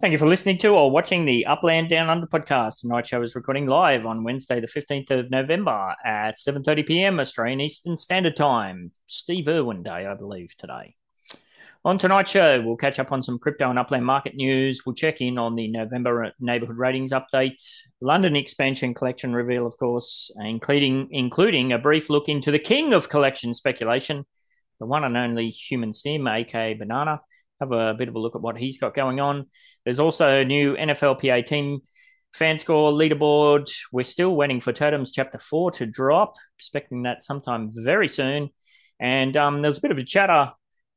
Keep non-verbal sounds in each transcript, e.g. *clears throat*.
Thank you for listening to or watching the Upland Down Under podcast. Tonight's show is recording live on Wednesday, the 15th of November at 7.30 p.m. Australian Eastern Standard Time. Steve Irwin Day, I believe, today. On tonight's show, we'll catch up on some crypto and upland market news. We'll check in on the November neighborhood ratings update, London expansion collection reveal, of course, including including a brief look into the king of collection speculation, the one and only Human Sim, aka Banana, have a bit of a look at what he's got going on. There's also a new NFLPA team fan score leaderboard. We're still waiting for Totems Chapter 4 to drop, expecting that sometime very soon. And um, there was a bit of a chatter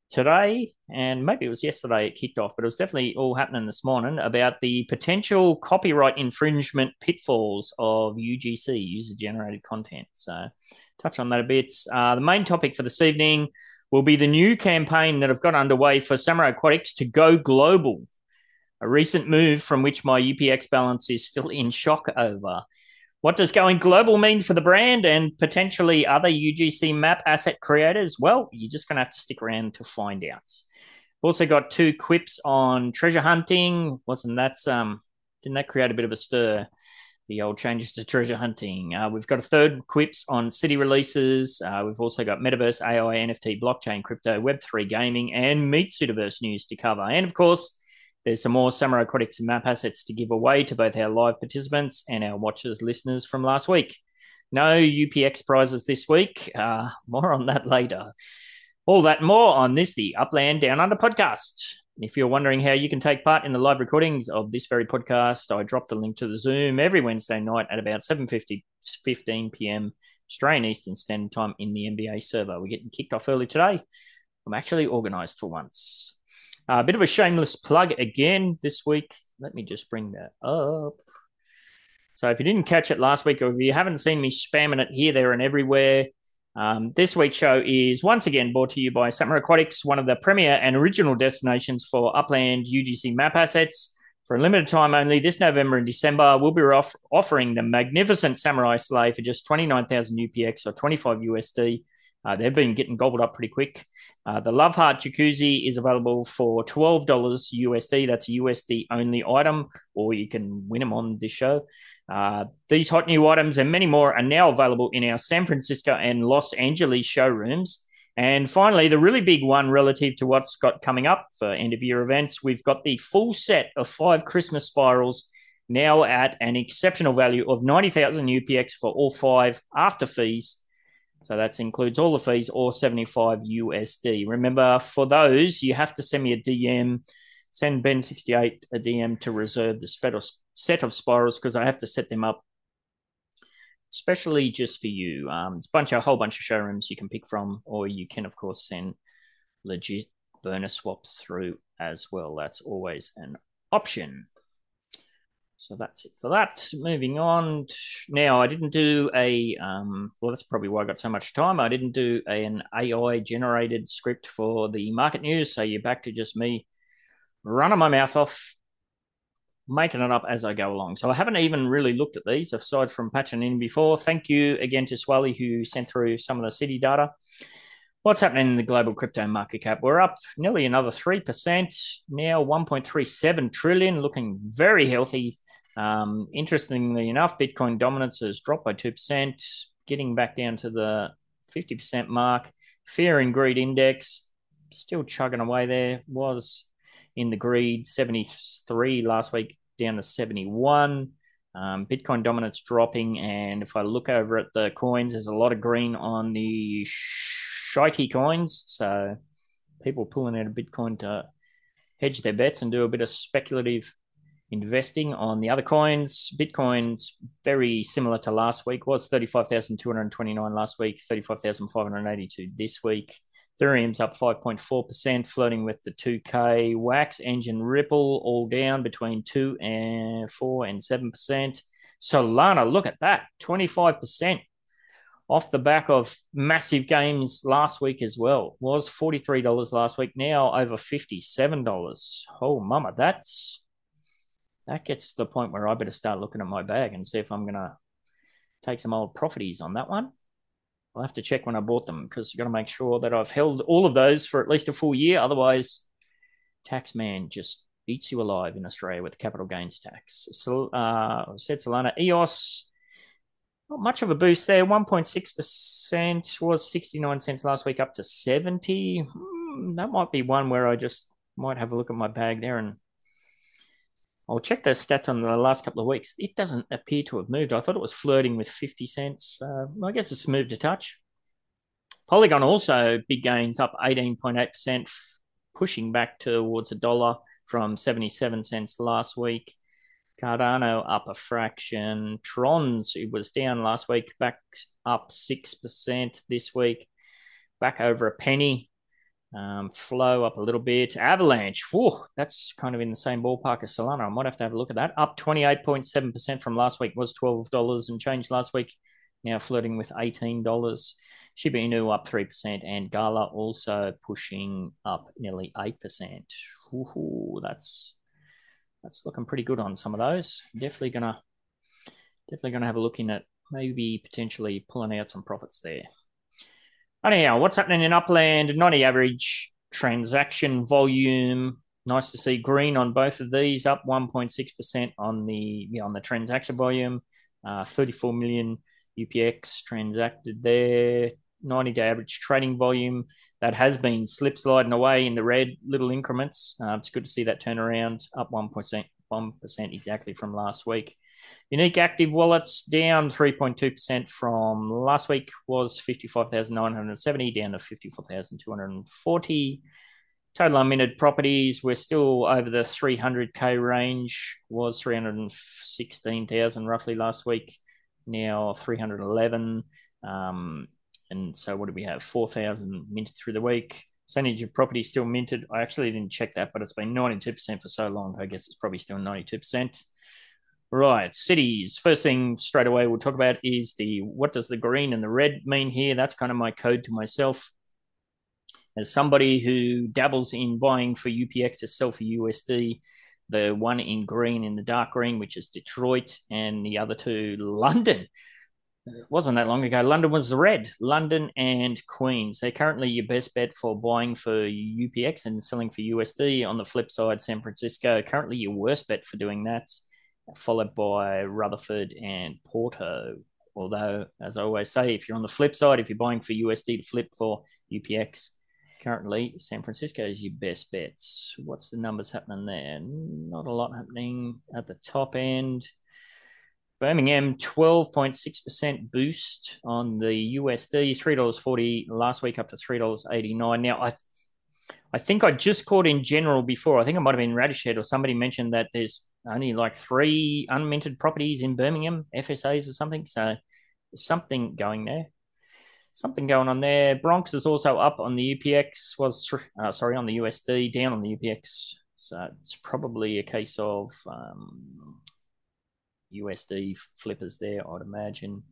today, and maybe it was yesterday it kicked off, but it was definitely all happening this morning about the potential copyright infringement pitfalls of UGC, user generated content. So, touch on that a bit. Uh, the main topic for this evening will be the new campaign that have got underway for Samurai Aquatics to go global. A recent move from which my UPX balance is still in shock over. What does going global mean for the brand and potentially other UGC map asset creators? Well, you're just going to have to stick around to find out. Also got two QIPS on treasure hunting. Wasn't that um? Didn't that create a bit of a stir? The old changes to treasure hunting. Uh, we've got a third QIPS on city releases. Uh, we've also got metaverse, AI, NFT, blockchain, crypto, Web3 gaming, and Meatsuitaverse news to cover. And of course, there's some more Samurai Aquatics and map assets to give away to both our live participants and our watchers, listeners from last week. No UPX prizes this week. Uh, more on that later. All that more on this, the Upland Down Under podcast. If you're wondering how you can take part in the live recordings of this very podcast, I drop the link to the Zoom every Wednesday night at about 7.50, 15 p.m. Australian Eastern Standard Time in the MVA server. We're getting kicked off early today. I'm actually organised for once. Uh, a bit of a shameless plug again this week. Let me just bring that up. So if you didn't catch it last week, or if you haven't seen me spamming it here, there, and everywhere, um, this week's show is once again brought to you by Samurai Aquatics, one of the premier and original destinations for upland UGC map assets. For a limited time only, this November and December, we'll be off- offering the magnificent Samurai Sleigh for just 29,000 UPX or 25 USD. Uh, they've been getting gobbled up pretty quick. Uh, the Love Heart Jacuzzi is available for $12 USD. That's a USD only item, or you can win them on this show. Uh, these hot new items and many more are now available in our San Francisco and Los Angeles showrooms. And finally, the really big one relative to what's got coming up for end of year events, we've got the full set of five Christmas spirals now at an exceptional value of 90,000 UPX for all five after fees. So that includes all the fees or 75 USD. Remember, for those, you have to send me a DM send Ben68 a DM to reserve the set of spirals because I have to set them up especially just for you. Um, it's a bunch, a whole bunch of showrooms you can pick from, or you can, of course, send legit burner swaps through as well. That's always an option. So that's it for that. Moving on. Now, I didn't do a, um, well, that's probably why I got so much time. I didn't do an AI generated script for the market news. So you're back to just me running my mouth off, making it up as I go along. So I haven't even really looked at these aside from patching in before. Thank you again to Swally who sent through some of the city data. What's happening in the global crypto market cap? We're up nearly another 3%, now 1.37 trillion, looking very healthy. Um, interestingly enough, Bitcoin dominance has dropped by 2%, getting back down to the 50% mark. Fear and greed index still chugging away there, was in the greed, 73 last week down to 71. Um, Bitcoin dominance dropping. And if I look over at the coins, there's a lot of green on the shitey coins. So people pulling out of Bitcoin to hedge their bets and do a bit of speculative investing on the other coins. Bitcoin's very similar to last week, was 35,229 last week, 35,582 this week. Ethereum's up 5.4%, floating with the 2K. Wax, Enjin, Ripple, all down between 2 and 4 and 7%. Solana, look at that, 25% off the back of massive games last week as well. Was $43 last week, now over $57. Oh, mama, that's that gets to the point where I better start looking at my bag and see if I'm to take some old properties on that one. I'll have to check when I bought them because you've got to make sure that I've held all of those for at least a full year. Otherwise, tax man just eats you alive in Australia with capital gains tax. So, uh, said Solana, EOS, not much of a boost there. 1.6% was 69 cents last week, up to 70. Hmm, that might be one where I just might have a look at my bag there and I'll check those stats on the last couple of weeks. It doesn't appear to have moved. I thought it was flirting with 50 cents. Uh, I guess it's moved a touch. Polygon also big gains up 18.8%, pushing back towards a dollar from 77 cents last week. Cardano up a fraction. Trons, it was down last week, back up 6% this week, back over a penny. Um, flow up a little bit. Avalanche, whew, that's kind of in the same ballpark as Solana. I might have to have a look at that. Up 28.7% from last week, was $12 and change last week. Now flirting with $18. Shiba Inu up 3%, and Gala also pushing up nearly 8%. Ooh, that's that's looking pretty good on some of those. Definitely gonna definitely gonna have a look in at maybe potentially pulling out some profits there. Anyhow, what's happening in Upland? 90 average transaction volume. Nice to see green on both of these, up 1.6% on the on the transaction volume. Uh, 34 million UPX transacted there. 90 day average trading volume that has been slip sliding away in the red little increments. Uh, it's good to see that turnaround up 1%, 1% exactly from last week. Unique active wallets down 3.2% from last week was 55,970 down to 54,240. Total unminted properties, we're still over the 300k range, was 316,000 roughly last week, now 311. Um, and so what do we have? 4,000 minted through the week. Percentage of property still minted. I actually didn't check that, but it's been 92% for so long. I guess it's probably still 92%. Right, cities. First thing straight away we'll talk about is the what does the green and the red mean here? That's kind of my code to myself. As somebody who dabbles in buying for UPX to sell for USD, the one in green in the dark green, which is Detroit, and the other two London. It wasn't that long ago. London was the red. London and Queens. They're currently your best bet for buying for UPX and selling for USD. On the flip side, San Francisco currently your worst bet for doing that followed by Rutherford and Porto. Although, as I always say, if you're on the flip side, if you're buying for USD to flip for UPX, currently San Francisco is your best bets. What's the numbers happening there? Not a lot happening at the top end. Birmingham, 12.6% boost on the USD, $3.40 last week up to $3.89. Now, I I think I just caught in general before. I think it might have been Radishhead or somebody mentioned that there's only like three unminted properties in Birmingham, FSAs or something. So something going there. Something going on there. Bronx is also up on the UPX, was uh, sorry, on the USD, down on the UPX. So it's probably a case of um, USD flippers there, I'd imagine.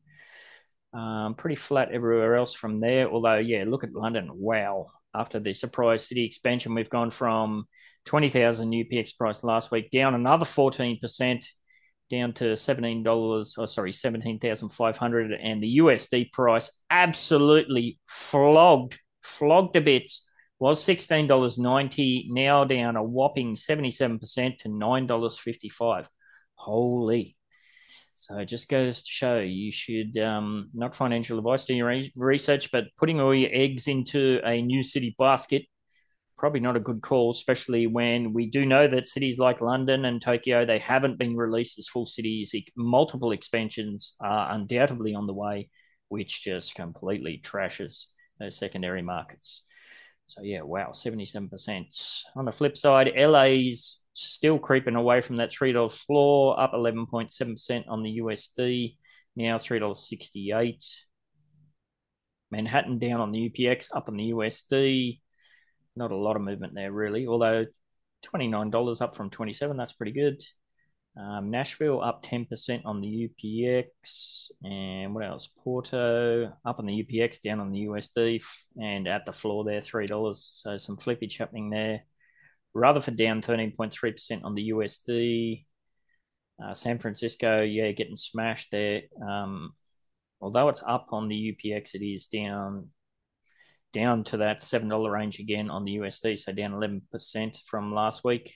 Um, pretty flat everywhere else from there. Although, yeah, look at London. Wow, after the surprise city expansion, we've gone from 20,000 UPX price last week down another 14% down to $17 or oh, sorry 17,500 and the USD price absolutely flogged flogged to bits. Was $16.90 now down a whopping 77% to $9.55 holy so it just goes to show you should um, not financial advice, do your re- research, but putting all your eggs into a new city basket probably not a good call, especially when we do know that cities like London and Tokyo they haven't been released as full cities. Multiple expansions are undoubtedly on the way, which just completely trashes those secondary markets. So yeah, wow, seventy-seven percent. On the flip side, LA's still creeping away from that $3 floor, up 11.7% on the USD, now $3.68. Manhattan down on the UPX, up on the USD. Not a lot of movement there, really, although $29 up from 27 that's pretty good. Um, Nashville up 10% on the UPX. And what else? Porto up on the UPX, down on the USD, and at the floor there, $3. So some flippage happening there. Rutherford down 13.3% on the USD. Uh, San Francisco, yeah, getting smashed there. Um, although it's up on the UPX, it is down down to that seven dollar range again on the USD, so down eleven percent from last week.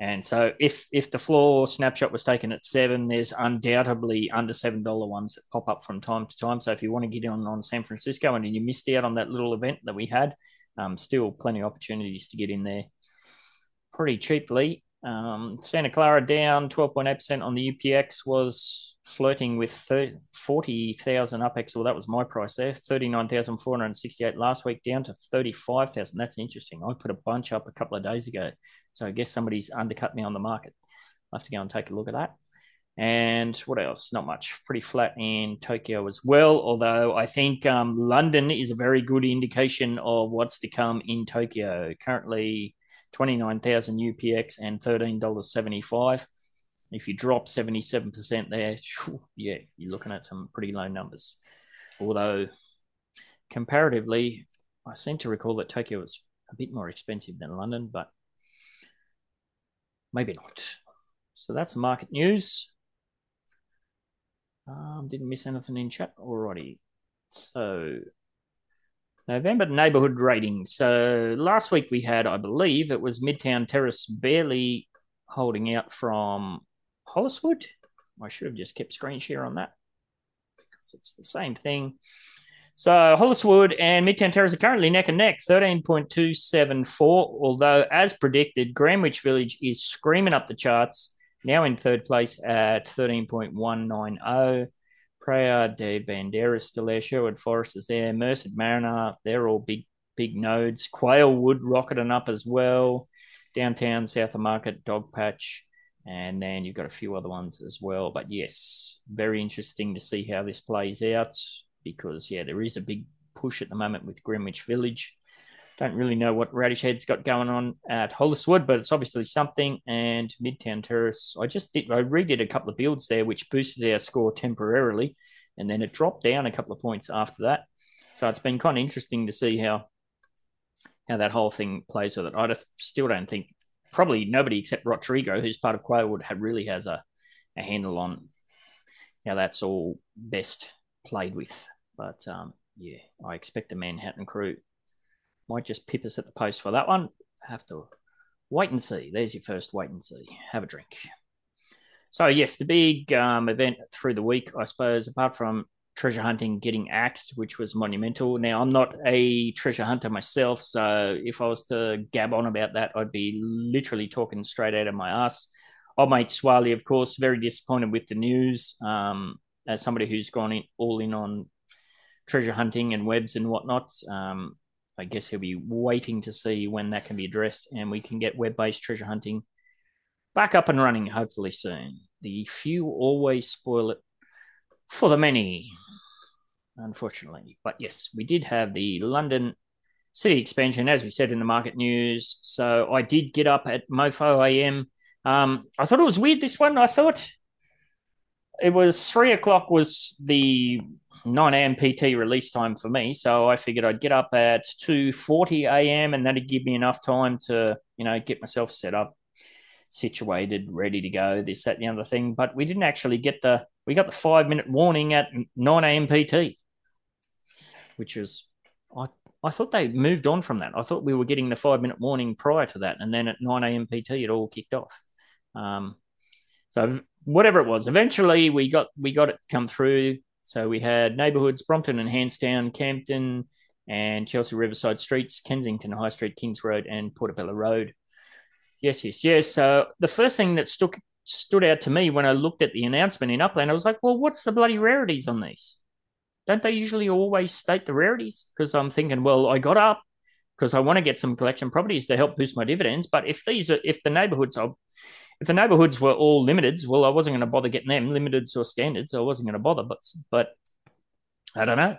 And so if if the floor snapshot was taken at seven, there's undoubtedly under seven dollar ones that pop up from time to time. So if you want to get on on San Francisco and you missed out on that little event that we had, um, still plenty of opportunities to get in there pretty cheaply. Um, Santa Clara down 12.8% on the UPX was flirting with 40,000 UPX. Well, that was my price there. 39,468 last week down to 35,000. That's interesting. I put a bunch up a couple of days ago. So I guess somebody's undercut me on the market. I'll have to go and take a look at that. And what else? Not much. Pretty flat in Tokyo as well. Although I think um, London is a very good indication of what's to come in Tokyo. Currently 29,000 UPX and $13.75. If you drop 77% there, yeah, you're looking at some pretty low numbers. Although, comparatively, I seem to recall that Tokyo was a bit more expensive than London, but maybe not. So that's market news. Um, didn't miss anything in chat already. So November neighborhood rating. So last week we had, I believe, it was Midtown Terrace barely holding out from Holliswood. I should have just kept screen share on that because it's the same thing. So Holliswood and Midtown Terrace are currently neck and neck, 13.274. Although, as predicted, Greenwich Village is screaming up the charts, now in third place at 13.190. Praia de Bandeira still. Sherwood Forest is there. Merced Manor, they're all big, big nodes. Quailwood rocketing up as well. Downtown, South of Market, Dogpatch. And then you've got a few other ones as well. But yes, very interesting to see how this plays out because, yeah, there is a big push at the moment with Greenwich Village. Don't really know what Radishhead's got going on at Holliswood, but it's obviously something. And Midtown Terrace, I just did, I redid a couple of builds there, which boosted our score temporarily, and then it dropped down a couple of points after that. So it's been kind of interesting to see how how that whole thing plays with it. I still don't think probably nobody except Rodrigo, who's part of Quailwood, really has a, a handle on how that's all best played with. But um, yeah, I expect the Manhattan crew might just pip us at the post for that one. Have to wait and see. There's your first wait and see. Have a drink. So, yes, the big um, event through the week, I suppose, apart from treasure hunting getting axed, which was monumental. Now, I'm not a treasure hunter myself, so if I was to gab on about that, I'd be literally talking straight out of my ass. Old mate Swally, of course, very disappointed with the news. Um, as somebody who's gone in, all in on treasure hunting and webs and whatnot, um, I guess he'll be waiting to see when that can be addressed and we can get web based treasure hunting back up and running hopefully soon. The few always spoil it for the many, unfortunately. But yes, we did have the London city expansion, as we said in the market news. So I did get up at Mofo AM. Um, I thought it was weird this one. I thought it was three o'clock was the 9 a.m. PT release time for me. So I figured I'd get up at 2:40 a.m. and that'd give me enough time to, you know, get myself set up, situated, ready to go, this, that, and the other thing. But we didn't actually get the we got the five minute warning at 9 a.m. PT, which is I I thought they moved on from that. I thought we were getting the five minute warning prior to that, and then at 9 a.m. PT it all kicked off. Um, so whatever it was, eventually we got we got it come through so we had neighbourhoods Brompton and Handstown, Campden, and Chelsea Riverside Streets, Kensington High Street, Kings Road, and Portobello Road. Yes, yes, yes. So the first thing that stuck stood out to me when I looked at the announcement in Upland, I was like, well, what's the bloody rarities on these? Don't they usually always state the rarities? Because I'm thinking, well, I got up because I want to get some collection properties to help boost my dividends. But if these are, if the neighborhoods are, if the neighborhoods were all limiteds, well, I wasn't going to bother getting them limiteds or standards. So I wasn't going to bother. But but I don't know.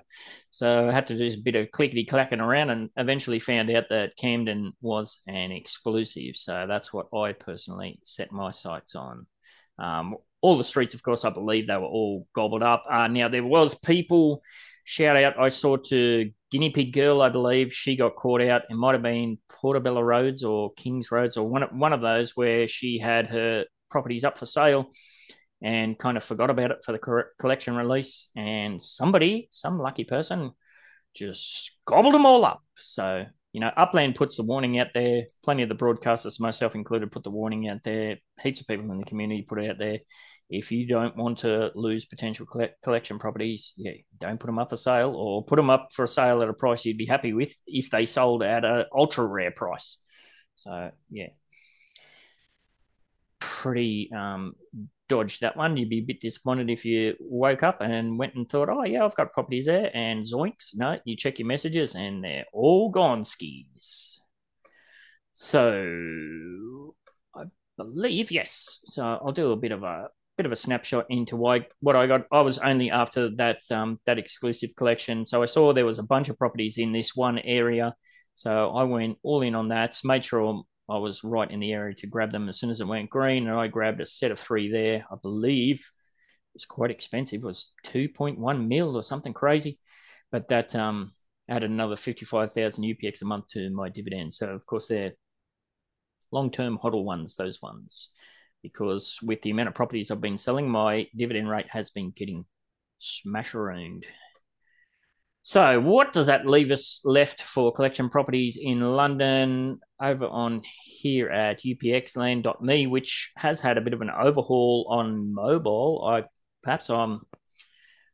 So I had to do a bit of clickety clacking around and eventually found out that Camden was an exclusive. So that's what I personally set my sights on. Um, all the streets, of course, I believe they were all gobbled up. Uh, now there was people. Shout out! I saw to Guinea Pig Girl, I believe she got caught out. It might have been Portobello Roads or Kings Roads or one one of those where she had her properties up for sale and kind of forgot about it for the collection release. And somebody, some lucky person, just gobbled them all up. So you know, Upland puts the warning out there. Plenty of the broadcasters, myself included, put the warning out there. Heaps of people in the community put it out there. If you don't want to lose potential collection properties, yeah, don't put them up for sale or put them up for sale at a price you'd be happy with if they sold at an ultra rare price. So, yeah, pretty um, dodged that one. You'd be a bit disappointed if you woke up and went and thought, oh, yeah, I've got properties there. And zoinks, no, you check your messages and they're all gone skis. So I believe, yes. So I'll do a bit of a bit of a snapshot into why what I got. I was only after that um, that exclusive collection. So I saw there was a bunch of properties in this one area. So I went all in on that, made sure I was right in the area to grab them as soon as it went green, and I grabbed a set of three there. I believe it was quite expensive. It was 2.1 mil or something crazy, but that um, added another 55,000 UPX a month to my dividend. So of course they're long-term hodl ones, those ones, because with the amount of properties I've been selling, my dividend rate has been getting smasherooned. So, what does that leave us left for collection properties in London over on here at upxland.me, which has had a bit of an overhaul on mobile? I perhaps I'm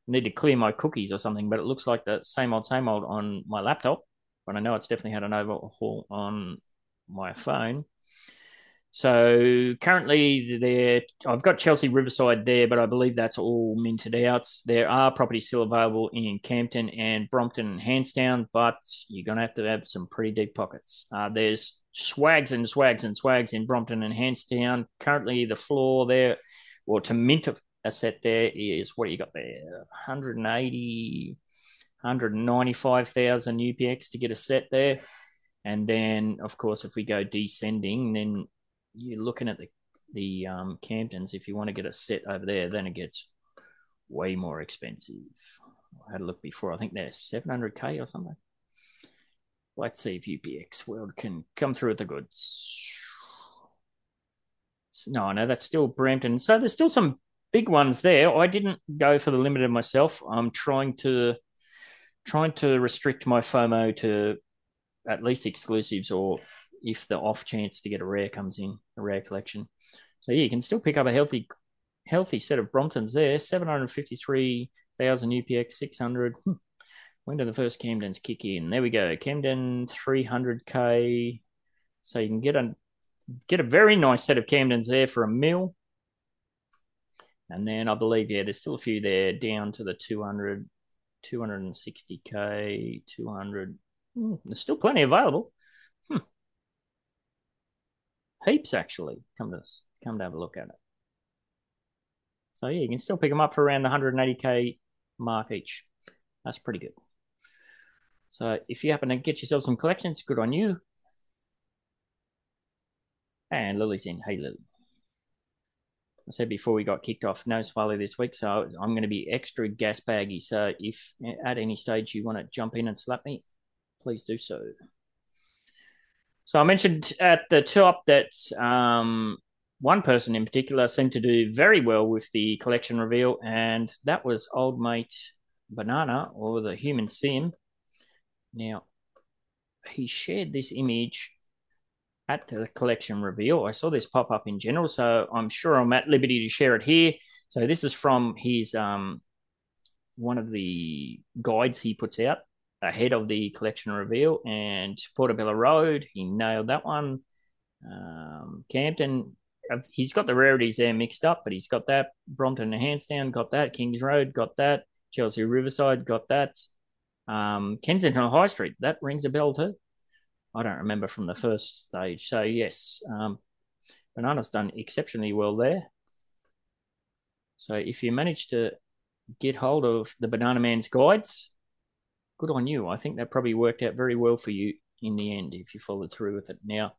need to clear my cookies or something, but it looks like the same old, same old on my laptop. But I know it's definitely had an overhaul on my phone. So currently, there I've got Chelsea Riverside there, but I believe that's all minted out. There are properties still available in Campden and Brompton and Hansdown, but you're going to have to have some pretty deep pockets. Uh, there's swags and swags and swags in Brompton and Hansdown. Currently, the floor there, or to mint a set there is what you got there 180, 195,000 UPX to get a set there. And then, of course, if we go descending, then you're looking at the the um, Campdens. If you want to get a set over there, then it gets way more expensive. I had a look before. I think they're 700k or something. Let's see if UPX World can come through with the goods. No, no, that's still Brompton. So there's still some big ones there. I didn't go for the limited myself. I'm trying to trying to restrict my FOMO to at least exclusives or if the off chance to get a rare comes in, a rare collection. So yeah, you can still pick up a healthy healthy set of Bromptons there. 753,000 UPX, 600. Hmm. *laughs* When do the first Camdens kick in? There we go. Camden 300k. So you can get a get a very nice set of Camdens there for a mil. And then I believe, yeah, there's still a few there down to the 200, 260k, 200. Hmm, there's still plenty available. Hmm heaps actually. Come to come to have a look at it. So yeah, you can still pick them up for around the 180k mark each. That's pretty good. So if you happen to get yourself some collections, good on you. And Lily's in. Hey Lily. I said before we got kicked off, no Swally this week, so I'm going to be extra gas baggy. So if at any stage you want to jump in and slap me, please do so. So I mentioned at the top that um, one person in particular seemed to do very well with the collection reveal, and that was old mate Banana or the human sim. Now, he shared this image at the collection reveal. I saw this pop up in general, so I'm sure I'm at liberty to share it here. So this is from his um, one of the guides he puts out ahead of the collection reveal. And Portobello Road, he nailed that one. Um, Campden, uh, he's got the rarities there mixed up, but he's got that. Brompton and Hansdown, got that. Kings Road, got that. Chelsea Riverside, got that. Um, Kensington High Street, that rings a bell too. I don't remember from the first stage. So, yes, um, Banana's done exceptionally well there. So, if you manage to get hold of the Banana Man's guides, good on you. I think that probably worked out very well for you in the end if you followed through with it. Now,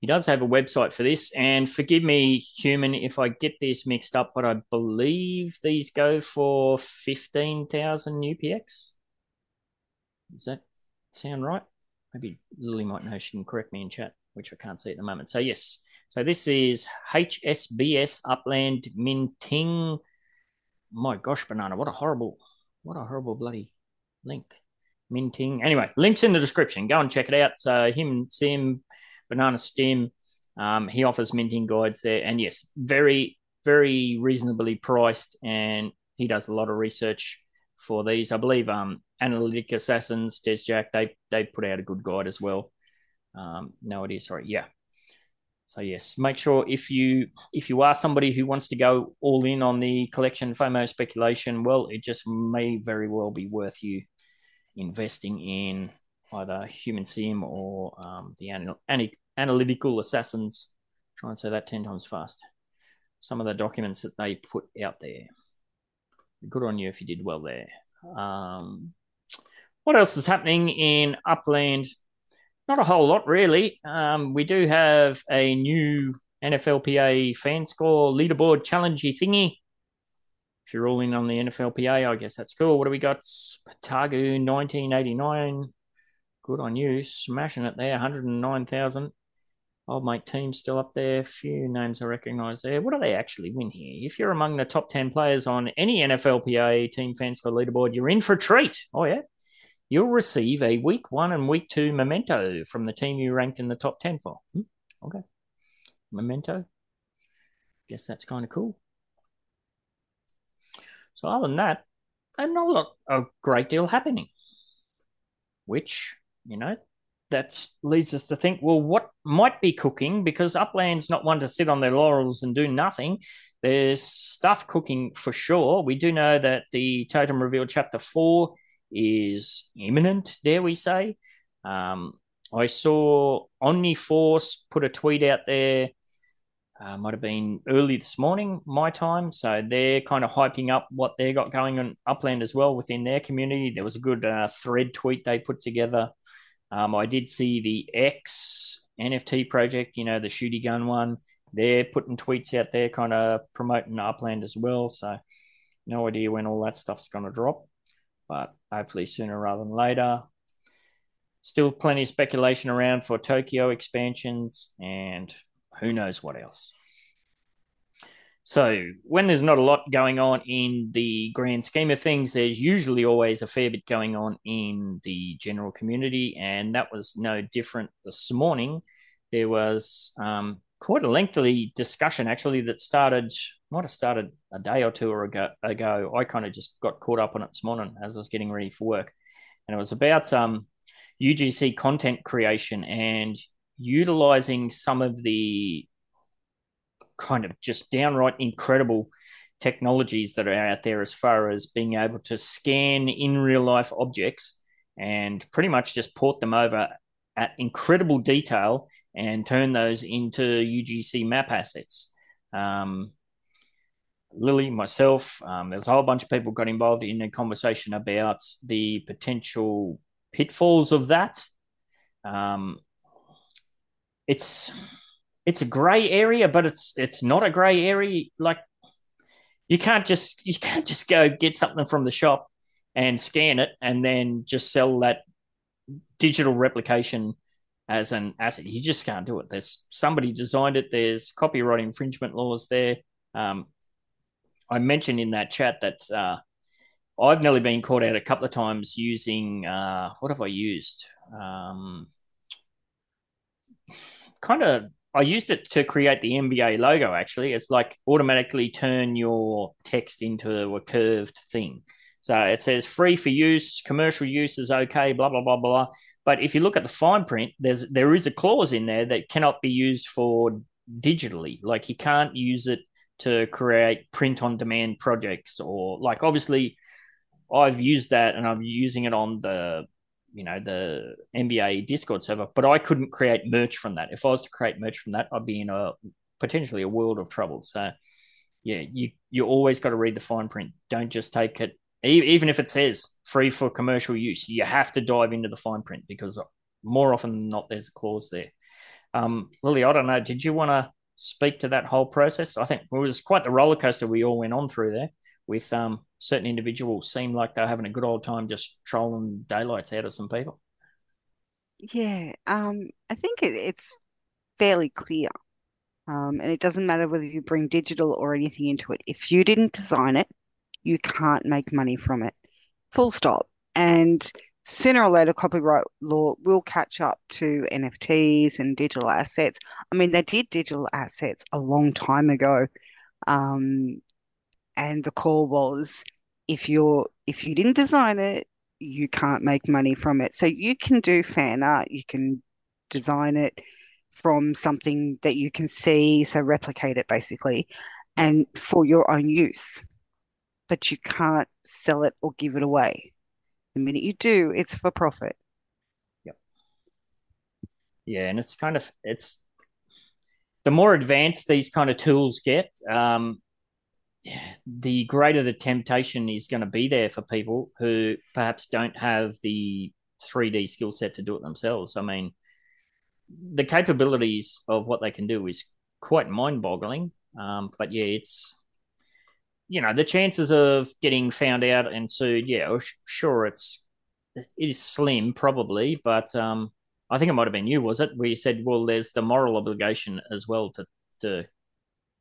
he does have a website for this, and forgive me, human, if I get this mixed up, but I believe these go for 15,000 UPX. Does that sound right? Maybe Lily might know she can correct me in chat, which I can't see at the moment. So, yes, so this is HSBS Upland Minting. My gosh, banana, what a horrible, what a horrible bloody link. minting. Anyway, links in the description. Go and check it out. So him, Sim, Banana Stim, um, he offers minting guides there, and yes, very very reasonably priced, and he does a lot of research for these. I believe um, Analytic Assassins, DesJack, they they put out a good guide as well. Um, no idea, sorry, yeah. So yes, make sure if you if you are somebody who wants to go all in on the collection FOMO speculation, well, it just may very well be worth you investing in either Human Sim or um, the anal- analytical assassins. Try and say that ten times fast. Some of the documents that they put out there. Good on you if you did well there. Um, what else is happening in Upland not a whole lot, really. Um, we do have a new NFLPA fan score leaderboard challengey thingy. If you're all in on the NFLPA, I guess that's cool. What do we got? Patagu 1989. Good on you. Smashing it there. 109,000. Old mate team still up there. Few names I recognise there. What do they actually win here? If you're among the top 10 players on any NFLPA team fan score leaderboard, you're in for a treat. Oh, yeah you'll receive a week one and week two memento from the team you ranked in the top 10 for. Hmm, okay. Memento. Guess that's kind of cool. So, other than that, there's not a, lot, a great deal happening. Which, you know, that leads us to think, well, what might be cooking? Because Upland's not one to sit on their laurels and do nothing. There's stuff cooking for sure. We do know that the Totem Reveal Chapter 4 is imminent, dare we say. Um, I saw Omniforce put a tweet out there, uh, might have been early this morning, my time. So they're kind of hyping up what they got going on Upland as well within their community. There was a good uh, thread tweet they put together. Um, I did see the X NFT project, you know, the shooty gun one. They're putting tweets out there, kind of promoting Upland as well. So no idea when all that stuff's going to drop but hopefully sooner rather than later. Still plenty of speculation around for Tokyo expansions and who knows what else. So, when there's not a lot going on in the grand scheme of things, there's usually always a fair bit going on in the general community, and that was no different this morning. There was um, quite a lengthy discussion actually that started might have started a day or two ago. ago. I kind of just got caught up on it this morning as I was getting ready for work, and it was about um, UGC content creation and utilizing some of the kind of just downright incredible technologies that are out there as far as being able to scan in real life objects and pretty much just port them over at incredible detail and turn those into UGC map assets. Um, Lily, myself, um, there's a whole bunch of people got involved in a conversation about the potential pitfalls of that. Um, it's it's a grey area, but it's it's not a grey area. Like you can't just you can't just go get something from the shop and scan it and then just sell that digital replication as an asset. You just can't do it. There's somebody designed it. There's copyright infringement laws there. Um, I mentioned in that chat that uh, I've nearly been caught out a couple of times using uh, what have I used? Um, kind of, I used it to create the MVA logo. Actually, it's like automatically turn your text into a curved thing. So it says free for use, commercial use is okay, blah blah blah blah. But if you look at the fine print, there's there is a clause in there that cannot be used for digitally. Like you can't use it to create print on demand projects or like obviously I've used that and I'm using it on the you know the MVA Discord server, but I couldn't create merch from that. If I was to create merch from that, I'd be in a potentially a world of trouble. So yeah, you you always got to read the fine print. Don't just take it even if it says free for commercial use. You have to dive into the fine print because more often than not, there's a clause there. Um, Lily, I don't know. Did you want to speak to that whole process. I think it was quite the roller coaster we all went on through there with um, certain individuals seem like they're having a good old time just trolling daylights out of some people. Yeah, um, I think it, it's fairly clear. Um, and it doesn't matter whether you bring digital or anything into it. If you didn't design it, you can't make money from it. Full stop. And sooner or later, copyright law will catch up to NFTs and digital assets. I mean, they did digital assets a long time ago. Um, and the call was if you're if you didn't design it, you can't make money from it. So you can do fan art, you can design it from something that you can see, so replicate it basically, and for your own use. But you can't sell it or give it away. The minute you do, it's for profit. Yep. Yeah, and it's kind of it's the more advanced these kind of tools get, um, the greater the temptation is going to be there for people who perhaps don't have the 3D skill set to do it themselves. I mean, the capabilities of what they can do is quite mind boggling. Um, but yeah, it's, you know, the chances of getting found out and sued, yeah, sure, it's, it is slim probably, but um, I think it might have been you, was it? Where you said, well, there's the moral obligation as well to, to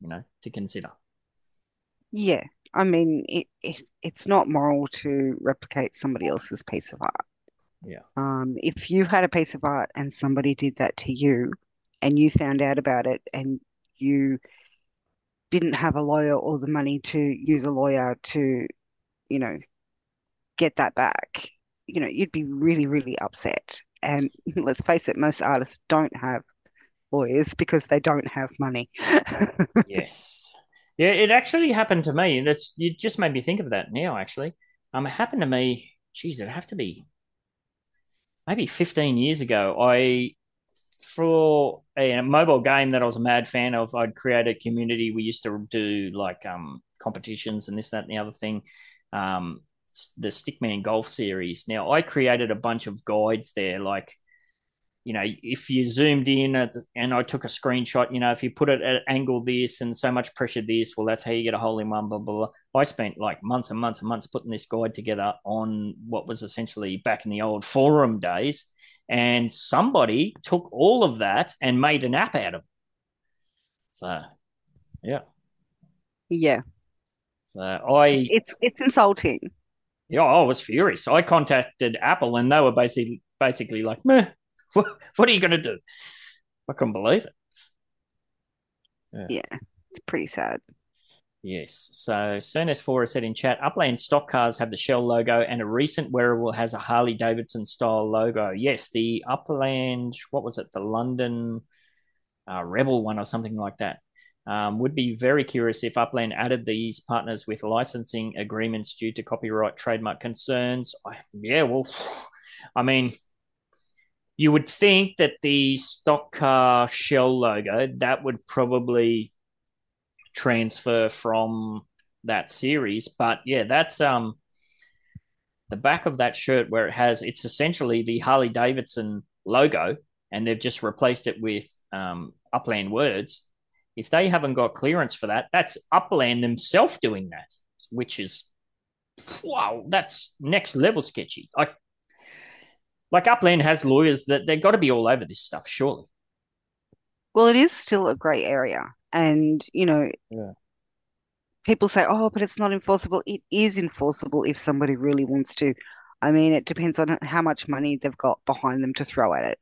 you know, to consider. Yeah, I mean, it, it it's not moral to replicate somebody else's piece of art. Yeah. Um, if you had a piece of art and somebody did that to you, and you found out about it, and you didn't have a lawyer or the money to use a lawyer to, you know, get that back, you know, you'd be really, really upset. And *laughs* let's face it, most artists don't have lawyers because they don't have money. *laughs* yes. Yeah, it actually happened to me. it's you just made me think of that now. Actually, um, it happened to me. Geez, it have to be maybe 15 years ago. I for a, mobile game that I was a mad fan of, I'd create a community. We used to do like um competitions and this, that, and the other thing. Um, the Stickman Golf series. Now, I created a bunch of guides there, like you know, if you zoomed in at, and I took a screenshot, you know, if you put it at angle this and so much pressure this, well, that's how you get a hole in one, blah, blah, blah. I spent like months and months and months putting this guide together on what was essentially back in the old forum days. And somebody took all of that and made an app out of it. So, yeah. Yeah. So I. It's, it's insulting. Yeah, I was furious. I contacted Apple and they were basically basically like, meh, *laughs* what, what are you going to do? I couldn't believe it. Yeah. yeah, it's pretty sad. Yes. So Cernus4 has said in chat, Upland stock cars have the Shell logo and a recent wearable has a Harley Davidson style logo. Yes, the Upland, what was it? The London uh, Rebel one or something like that. Um, would be very curious if Upland added these partners with licensing agreements due to copyright trademark concerns. I, yeah, well, I mean, you would think that the stock car shell logo that would probably transfer from that series. But yeah that's um the back of that shirt where it has it's essentially the harley davidson logo and they've just replaced it with um, upland words. If they haven't got clearance for that that's upland themselves doing that which is wow that's next level sketchy. I like Upland has lawyers that they've got to be all over this stuff, surely. Well, it is still a grey area. And, you know, yeah. people say, oh, but it's not enforceable. It is enforceable if somebody really wants to. I mean, it depends on how much money they've got behind them to throw at it,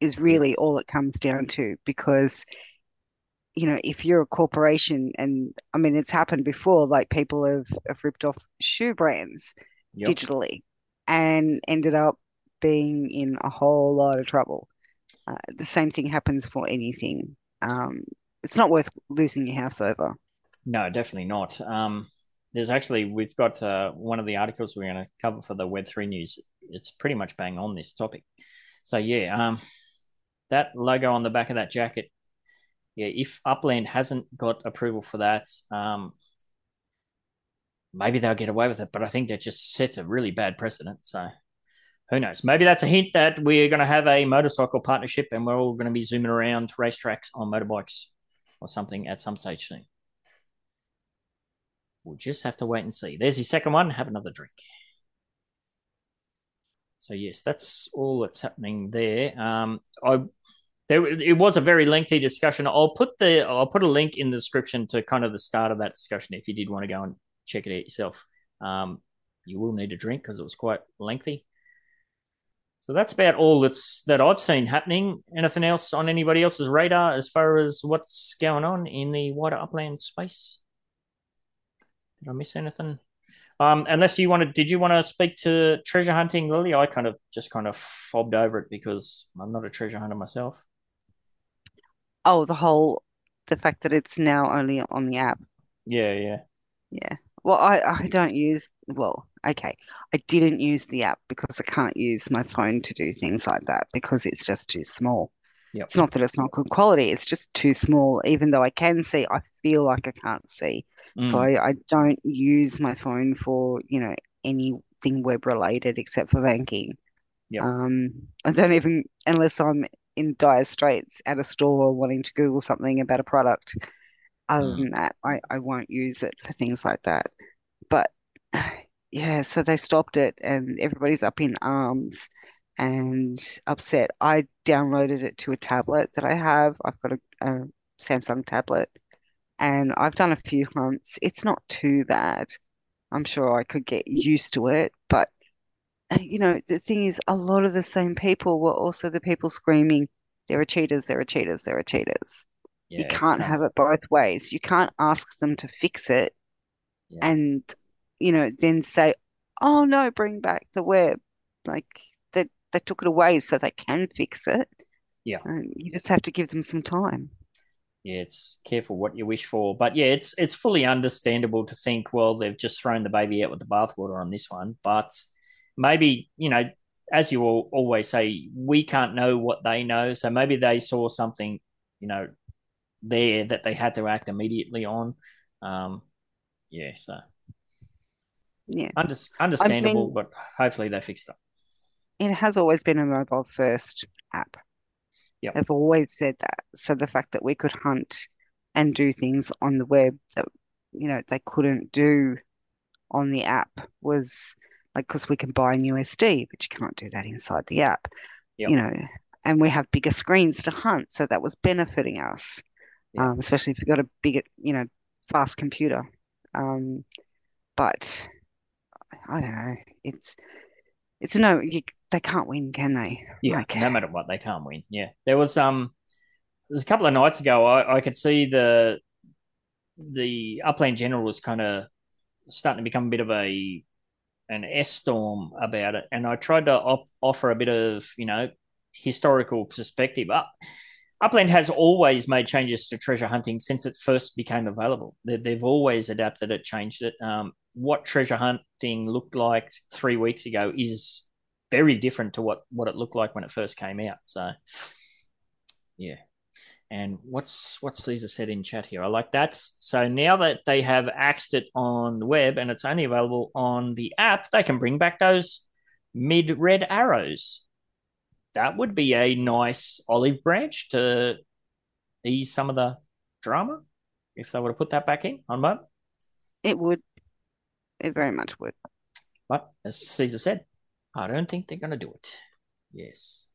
is really all it comes down to. Because, you know, if you're a corporation, and I mean, it's happened before, like people have, have ripped off shoe brands yep. digitally and ended up being in a whole lot of trouble. Uh, the same thing happens for anything. Um, it's not worth losing your house over. No, definitely not. Um, there's actually we've got uh, one of the articles we're going to cover for the Web three news. It's pretty much bang on this topic. So yeah, um, that logo on the back of that jacket. Yeah, if Upland hasn't got approval for that, um, maybe they'll get away with it. But I think that just sets a really bad precedent. So who knows? Maybe that's a hint that we're going to have a motorcycle partnership and we're all going to be zooming around racetracks on motorbikes or something at some stage soon. We'll just have to wait and see. There's your second one. Have another drink. So yes, that's all that's happening there. Um, I there it was a very lengthy discussion. I'll put the I'll put a link in the description to kind of the start of that discussion if you did want to go and check it out yourself. Um, you will need a drink because it was quite lengthy. So that's about all that's that I've seen happening. Anything else on anybody else's radar as far as what's going on in the wider upland space? Did I miss anything? Um, unless you wanted, did you want to speak to treasure hunting, Lily? I kind of just kind of fobbed over it because I'm not a treasure hunter myself. Oh, the whole the fact that it's now only on the app. Yeah, yeah. Yeah. Well, I, I don't use, well, okay. I didn't use the app because I can't use my phone to do things like that because it's just too small. Yep. It's not that it's not good quality, it's just too small. Even though I can see, I feel like I can't see. So Mm, I, I don't use my phone for, you know, anything web related except for banking. yep. Um, I don't even, unless I'm in dire straits at a store wanting to Google something about a product. Other Mm, than that, I, I won't use it for things like that. But *sighs* yeah, so they stopped it and everybody's up in arms and upset. I downloaded it to a tablet that I have. I've got a, a Samsung tablet and I've done a few hunts. It's not too bad. I'm sure I could get used to it, but *sighs* you know, the thing is, a lot of the same people were also the people screaming, there are cheaters, there are cheaters, there are cheaters. You yeah, it's can't have it both ways. You can't ask them to fix it yeah, and, you know, then say, oh no, bring back the web. Like they they took it away so they can fix it. yeah, And you just have to give them some time. yeah. It's careful what you wish for, but yeah, it's it's fully understandable to think, well, they've just thrown the baby out with the bathwater on this one, but maybe you know, as you all always say, we can't know what they know, so maybe they saw something, you know, there that they had to act immediately on. Um, yeah, so Yeah. under, I understandable, mean, but hopefully they fixed it. it has always been a mobile first app. Yep. They've always said that. So the fact that we could hunt and do things on the web that, you know, they couldn't do on the app was like, because we can buy an USD, but you can't do that inside the app, Yep. you know, and we have bigger screens to hunt. So that was benefiting us, Yep. um, especially if you've got a bigger, you know, fast computer. Um, but I don't know. It's, it's no, you, they can't win, can they? Yeah, Like, no matter what, they can't win. Yeah, there was um, there was a couple of nights ago. I, I could see the the Upland General was kind of starting to become a bit of a an S storm about it, and I tried to op- offer a bit of you know historical perspective. Up, Upland has always made changes to treasure hunting since it first became available. They, they've always adapted it, changed it. Um, what treasure hunting looked like three weeks ago is very different to what what it looked like when it first came out. So, yeah. And what's what's Caesar said in chat here? I like that. So now that they have axed it on the web and it's only available on the app, they can bring back those mid red arrows. That would be a nice olive branch to ease some of the drama if they were to put that back in on mode. it would, it very much would. But as Caesar said, I don't think they're going to do it. Yes.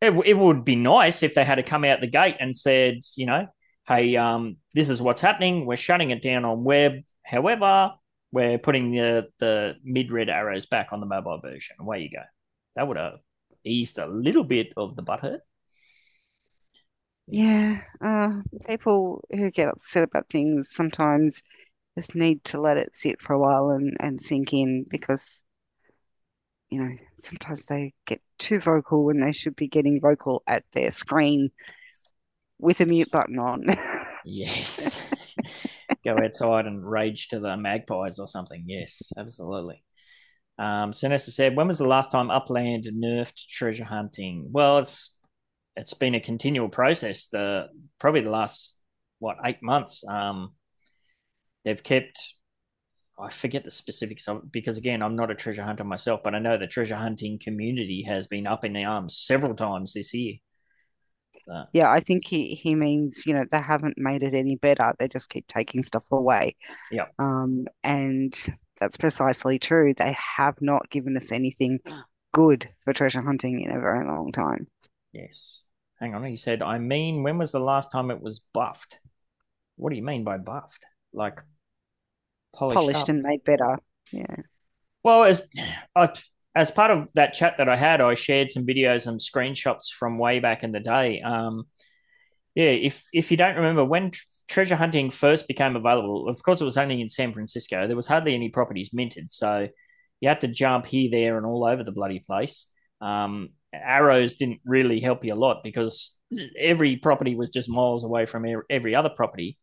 It, it would be nice if they had to come out the gate and said, you know, hey, um, this is what's happening. We're shutting it down on web. However, we're putting the, the mid red arrows back on the mobile version. Away you go. That would have eased a little bit of the butthurt. Yeah, uh, people who get upset about things sometimes just need to let it sit for a while and, and sink in because, you know, sometimes they get too vocal when they should be getting vocal at their screen with a mute button on. *laughs* Yes. *laughs* Go outside and rage to the magpies or something. Yes, absolutely. Um, Sinessa said, when was the last time Upland nerfed treasure hunting? Well, it's it's been a continual process. The probably the last what eight months. Um, they've kept. I forget the specifics of because again, I'm not a treasure hunter myself, but I know the treasure hunting community has been up in the arms several times this year. So, Yeah, I think he, he means, you know, they haven't made it any better. They just keep taking stuff away. yeah, Um, and that's precisely true. They have not given us anything good for treasure hunting in a very long time. yes. Hang on, he said, I mean, when was the last time it was buffed? What do you mean by buffed? Like polished, Polished and made better. Yeah. Well, as *clears throat* I, as part of that chat that I had, I shared some videos and screenshots from way back in the day. Um, yeah, if if you don't remember when treasure hunting first became available, of course it was only in San Francisco. There was hardly any properties minted, so you had to jump here, there, and all over the bloody place. Um, arrows didn't really help you a lot because every property was just miles away from every other property.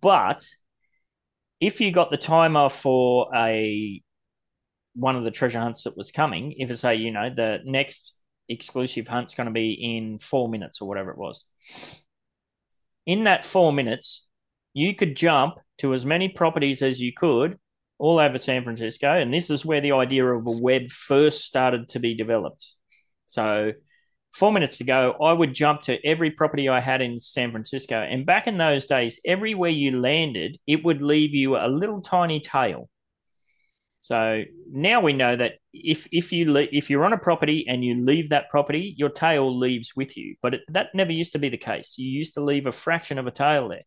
But if you got the timer for a one of the treasure hunts that was coming, if it's say, you know, the next exclusive hunt's going to be in four minutes or whatever it was, in that four minutes, you could jump to as many properties as you could all over San Francisco. And this is where the idea of a web first started to be developed. So, four minutes ago, I would jump to every property I had in San Francisco. And back in those days, everywhere you landed, it would leave you a little tiny tail. So now we know that if if you le- if you're on a property and you leave that property, your tail leaves with you. But it, that never used to be the case. You used to leave a fraction of a tail there.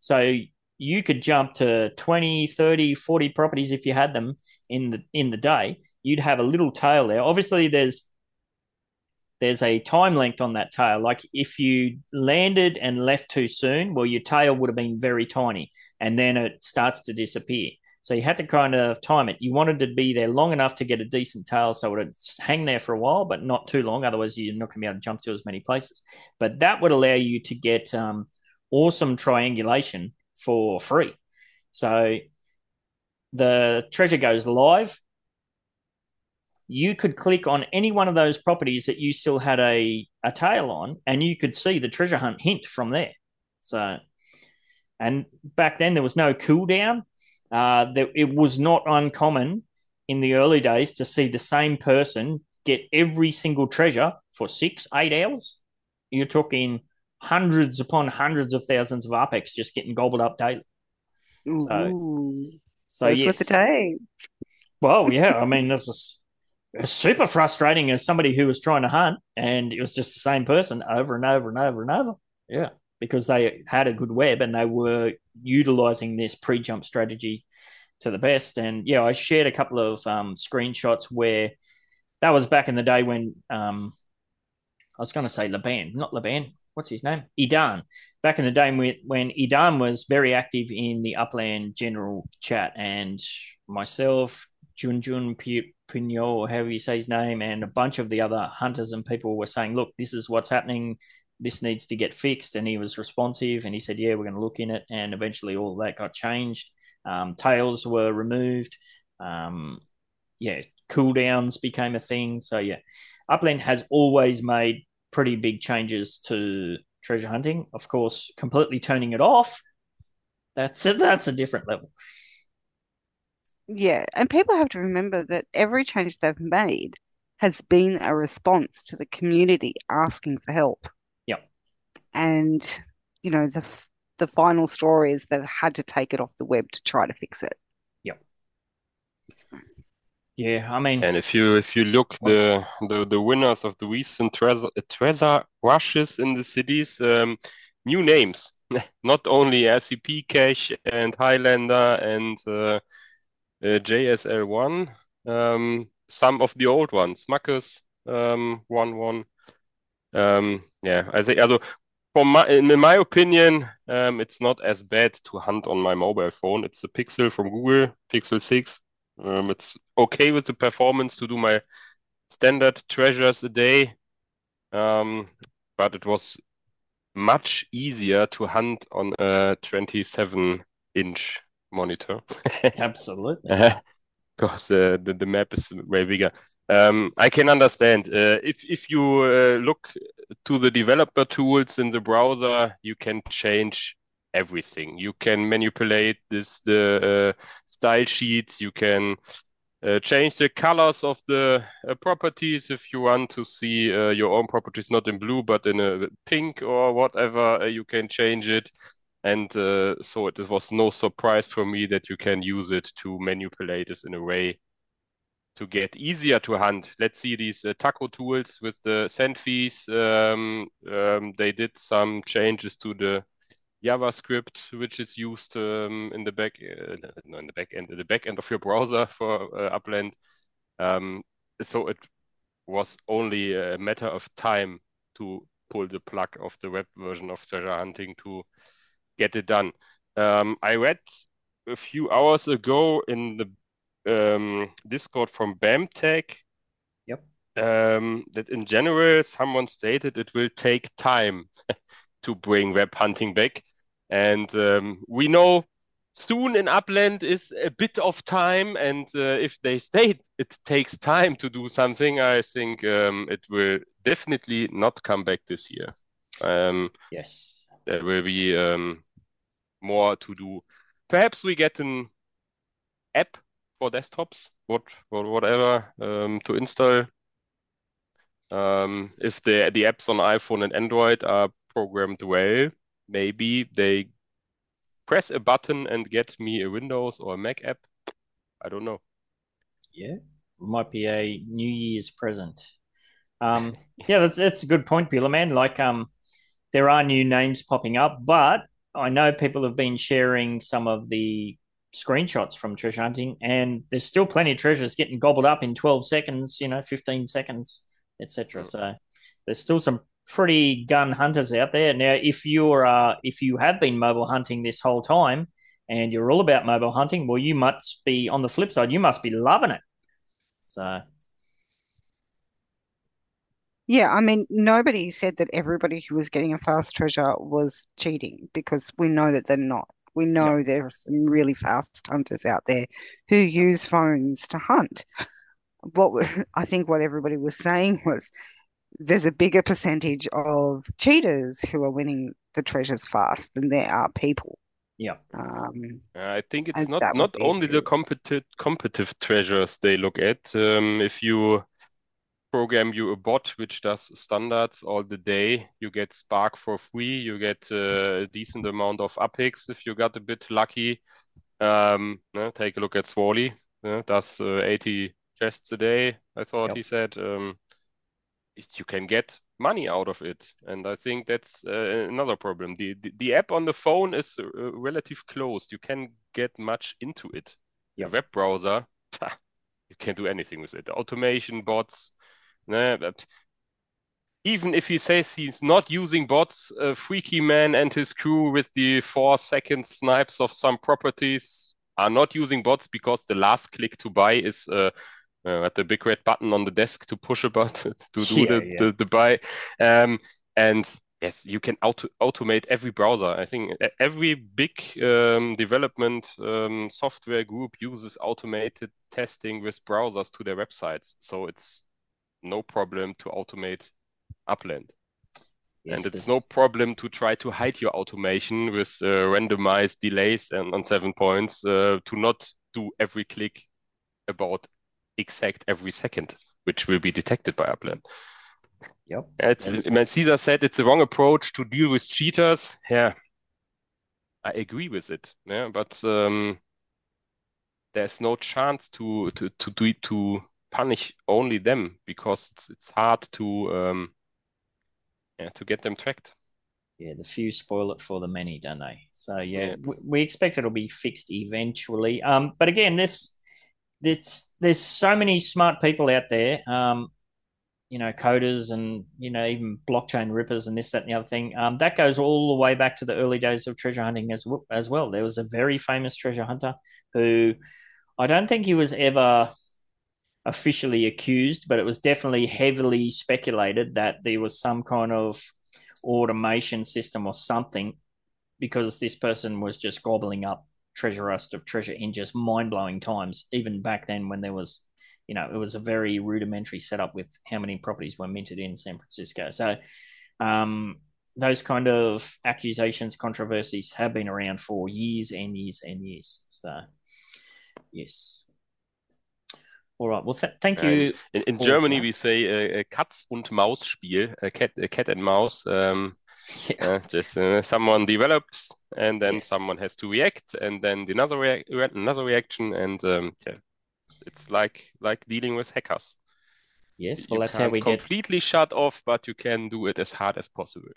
So you could jump to 20, 30, 40 properties if you had them in the in the day. You'd have a little tail there. Obviously there's there's a time length on that tail. Like if you landed and left too soon, well, your tail would have been very tiny and then it starts to disappear. So you had to kind of time it. You wanted to be there long enough to get a decent tail so it would hang there for a while, but not too long. Otherwise, you're not going to be able to jump to as many places. But that would allow you to get um, awesome triangulation for free. So the treasure goes live. You could click on any one of those properties that you still had a, a tail on, and you could see the treasure hunt hint from there. So, and back then there was no cooldown uh, that it was not uncommon in the early days to see the same person get every single treasure for six, eight hours. You're talking hundreds upon hundreds of thousands of UPX just getting gobbled up daily. So, Ooh, so yes. Well, yeah, I mean, this was super frustrating as somebody who was trying to hunt, and it was just the same person over and over and over and over. Yeah, because they had a good web and they were utilizing this pre-jump strategy to the best. And yeah, I shared a couple of um, screenshots where that was back in the day when um, I was going to say Laban, not Laban. What's his name? Idan. Back in the day when, when Idan was very active in the Upland general chat, and myself, Junjun Pinyo, or however you say his name, and a bunch of the other hunters and people were saying, look, this is what's happening this needs to get fixed. And he was responsive and he said, yeah, we're going to look in it. And eventually all that got changed. Um, tails were removed. Um, yeah, cooldowns became a thing. So, yeah, Upland has always made pretty big changes to treasure hunting. Of course, completely turning it off, that's a, *laughs* that's a different level. Yeah, and people have to remember that every change they've made has been a response to the community asking for help and you know the the final story is they've had to take it off the web to try to fix it. Yep. Yeah, I mean, and if you if you look the the the winners of the recent treasure treasure rushes in the cities, um, new names, *laughs* not only SCP Cache and Highlander and uh, uh, JSL one, um, some of the old ones, Smuckers um, one one. Um, yeah, I say also from my, in my opinion, um, it's not as bad to hunt on my mobile phone. It's a Pixel from Google, Pixel 6. Um, it's okay with the performance to do my standard treasures a day. Um, but it was much easier to hunt on a 27 inch monitor. *laughs* Absolutely. *laughs* Because uh, the, the map is way bigger. Um, I can understand. Uh, if if you uh, look to the developer tools in the browser, you can change everything. You can manipulate this the uh, style sheets. You can uh, change the colors of the uh, properties if you want to see uh, your own properties not in blue but in a pink or whatever. you can change it. And so it was no surprise for me that you can use it to manipulate this in a way to get easier to hunt. Let's see these uh, taco tools with the send fees. Um, um, they did some changes to the JavaScript, which is used um, in the back, uh, no, in the back end, in the back end of your browser for uh, Upland. Um, so it was only a matter of time to pull the plug of the web version of treasure hunting to get it done. Um, I read a few hours ago in the um, Discord from BAMTech Yep. um, that in general someone stated it will take time *laughs* to bring web hunting back, and um, we know soon in upland is a bit of time, and uh, if they state it takes time to do something, I think um, it will definitely not come back this year. Um, Yes. there will be um, more to do. Perhaps we get an app for desktops, what, what whatever, um, to install. Um, if the the apps on iPhone and Android are programmed well, maybe they press a button and get me a Windows or a Mac app. I don't know. Yeah. Might be a New Year's present. Um, *laughs* yeah, that's that's a good point, Billa man. Like, um, there are new names popping up, but I know people have been sharing some of the screenshots from treasure hunting, and there's still plenty of treasures getting gobbled up in 12 seconds, you know, 15 seconds, etc. So there's still some pretty gun hunters out there. Now, if you're uh, if you have been mobile hunting this whole time and you're all about mobile hunting, well, you must be on the flip side, you must be loving it. So Yeah, I mean, nobody said that everybody who was getting a fast treasure was cheating because we know that they're not. We know there are some really fast hunters out there who use phones to hunt. What *laughs* I think what everybody was saying was there's a bigger percentage of cheaters who are winning the treasures fast than there are people. yeah, Um, I think it's not not be only the competitive competitive treasures they look at. Um, if you program you a bot which does standards all the day, you get Spark for free, you get uh, a decent amount of UPX if you got a bit lucky. Um, no, take a look at Swally, uh, does uh, 80 chests a day, I thought Yep. he said. Um, it- you can get money out of it, and I think that's uh, another problem. The, the the app on the phone is uh, relative closed. You can get much into it. The Yep. web browser, *laughs* you can't do anything with it. Automation bots, nah, but even if he says he's not using bots, uh, Freaky Man and his crew with the four second snipes of some properties are not using bots because the last click to buy is uh, uh, at the big red button on the desk to push a button *laughs* to do Yeah, the, yeah. the, the buy. Um, and yes, you can auto automate every browser. I think every big um, development um, software group uses automated testing with browsers to their websites. So it's no problem to automate Upland. yes, And it's no problem to try to hide your automation with uh, randomized delays and on seven points uh, to not do every click about exact every second, which will be detected by Upland. Yep. It's, Yes. man, Caesar said it's the wrong approach to deal with cheaters. Yeah, I agree with it. Yeah, but um, there's no chance to to to do it to punish only them because it's it's hard to um, yeah, to get them tracked. Yeah, the few spoil it for the many, don't they? So yeah, Yeah. we, we expect it'll be fixed eventually. Um, but again, this this there's so many smart people out there. Um, you know, coders and you know even blockchain rippers and this, that, and the other thing. Um, that goes all the way back to the early days of treasure hunting as. As well, there was a very famous treasure hunter who I don't think he was ever officially accused, but it was definitely heavily speculated that there was some kind of automation system or something because this person was just gobbling up treasure rust of treasure in just mind blowing times, even back then when there was, you know, it was a very rudimentary setup with how many properties were minted in San Francisco. So, um, those kind of accusations, controversies have been around for years and years and years. So, yes. All right. Well, th- thank you. In, in Germany, we say uh, Katz und Maus Spiel, a cat, a cat and mouse. Um, *laughs* Yeah. uh, just uh, someone develops, and then Yes. someone has to react, and then another rea another reaction, and um, yeah, it's like like dealing with hackers. Yes. You Well, that's how we get. completely shut off, but you can do it as hard as possible.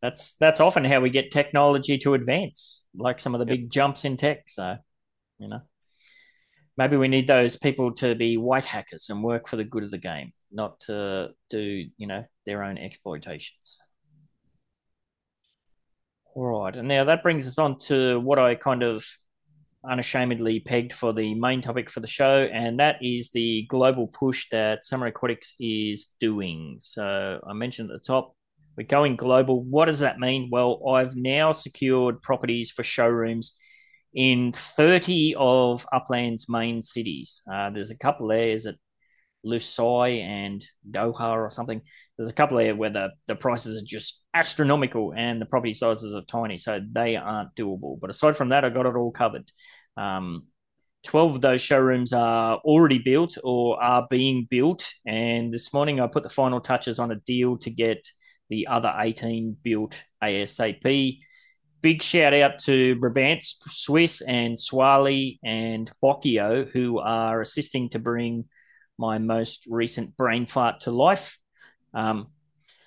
That's that's often how we get technology to advance, like some of the Yep. big jumps in tech. So, you know, maybe we need those people to be white hackers and work for the good of the game, not to do you know their own exploitations. All right, and now that brings us on to what I kind of unashamedly pegged for the main topic for the show, and that is the global push that Samurai Aquatics is doing. So I mentioned at the top, we're going global. What does that mean? Well, I've now secured properties for showrooms in 30 of Upland's main cities. Uh, there's a couple there. Is it Lusai and Doha or something? There's a couple there where the, the prices are just astronomical and the property sizes are tiny, so they aren't doable. But aside from that, I got it all covered. Um, 12 of those showrooms are already built or are being built. And this morning I put the final touches on a deal to get the other 18 built ASAP. Big shout out to Brabant Swiss and Swally and Bocchio, who are assisting to bring my most recent brain fart to life. Um,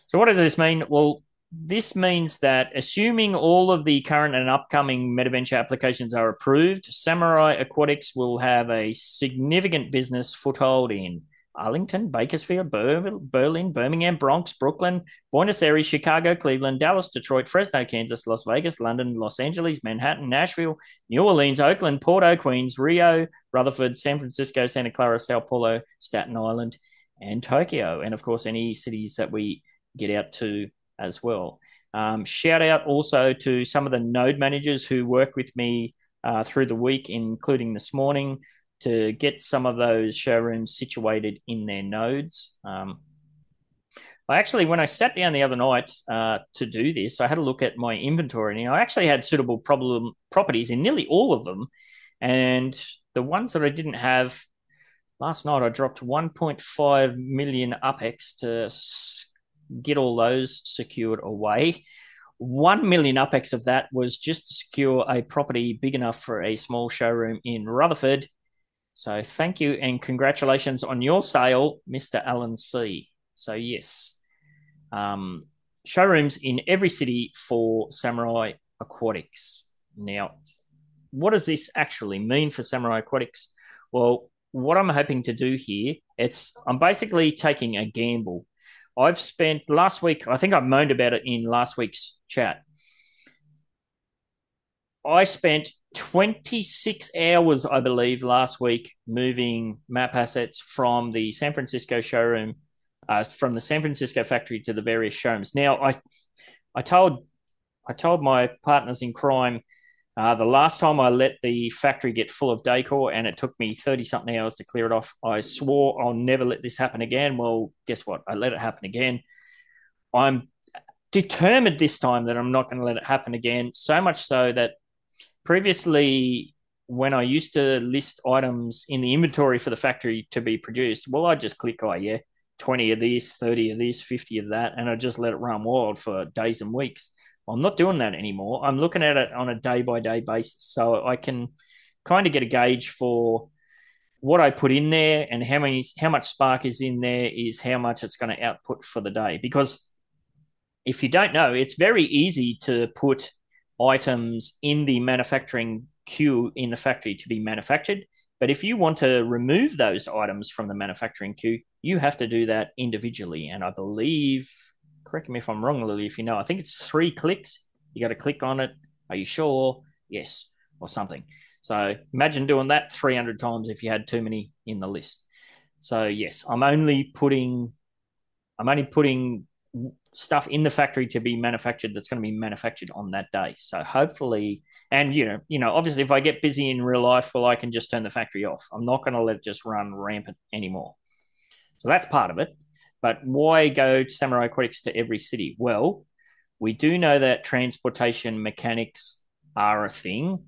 so, what does this mean? Well, this means that assuming all of the current and upcoming MetaVenture applications are approved, Samurai Aquatics will have a significant business foothold in Arlington, Bakersfield, Berlin, Birmingham, Bronx, Brooklyn, Buenos Aires, Chicago, Cleveland, Dallas, Detroit, Fresno, Kansas, Las Vegas, London, Los Angeles, Manhattan, Nashville, New Orleans, Oakland, Porto, Queens, Rio, Rutherford, San Francisco, Santa Clara, Sao Paulo, Staten Island, and Tokyo. And of course, any cities that we get out to as well. Um, shout out also to some of the node managers who work with me uh, through the week, including this morning to get some of those showrooms situated in their nodes. Um, I actually, when I sat down the other night uh, to do this, I had a look at my inventory, and I actually had suitable problem properties in nearly all of them. And the ones that I didn't have last night, I dropped 1.5 million UPX to get all those secured away. 1 million UPX of that was just to secure a property big enough for a small showroom in Rutherford so thank you and congratulations on your sale, Mr. Alan C. So yes, um, showrooms in every city for Samurai Aquatics. Now, what does this actually mean for Samurai Aquatics? Well, what I'm hoping to do here, it's I'm basically taking a gamble. I've spent last week, I think I moaned about it in last week's chat. I spent 26 hours, I believe, last week moving map assets from the San Francisco showroom, uh, from the San Francisco factory to the various showrooms. Now, I, I told, I told my partners in crime uh, the last time I let the factory get full of decor and it took me 30 something hours to clear it off, I swore I'll never let this happen again. Well, guess what? I let it happen again. I'm determined this time that I'm not going to let it happen again. So much so that previously when I used to list items in the inventory for the factory to be produced, well, I just click, oh, yeah, 20 of this, 30 of this, 50 of that, and I just let it run wild for days and weeks. I'm not doing that anymore. I'm looking at it on a day by day basis. So I can kind of get a gauge for what I put in there and how many how much spark is in there is how much it's going to output for the day. Because if you don't know, it's very easy to put items in the manufacturing queue in the factory to be manufactured. But if you want to remove those items from the manufacturing queue, you have to do that individually. And I believe, correct me if I'm wrong, Lily, if you know, I think it's three clicks. You got to click on it. Are you sure? Yes, or something. So imagine doing that 300 times if you had too many in the list. So yes, I'm only putting, I'm only putting stuff in the factory to be manufactured that's going to be manufactured on that day. So hopefully, and you know, you know, obviously, if I get busy in real life, well, I can just turn the factory off. I'm not going to let it just run rampant anymore. So that's part of it. But why go Samurai Aquatics to every city? Well, we do know that transportation mechanics are a thing.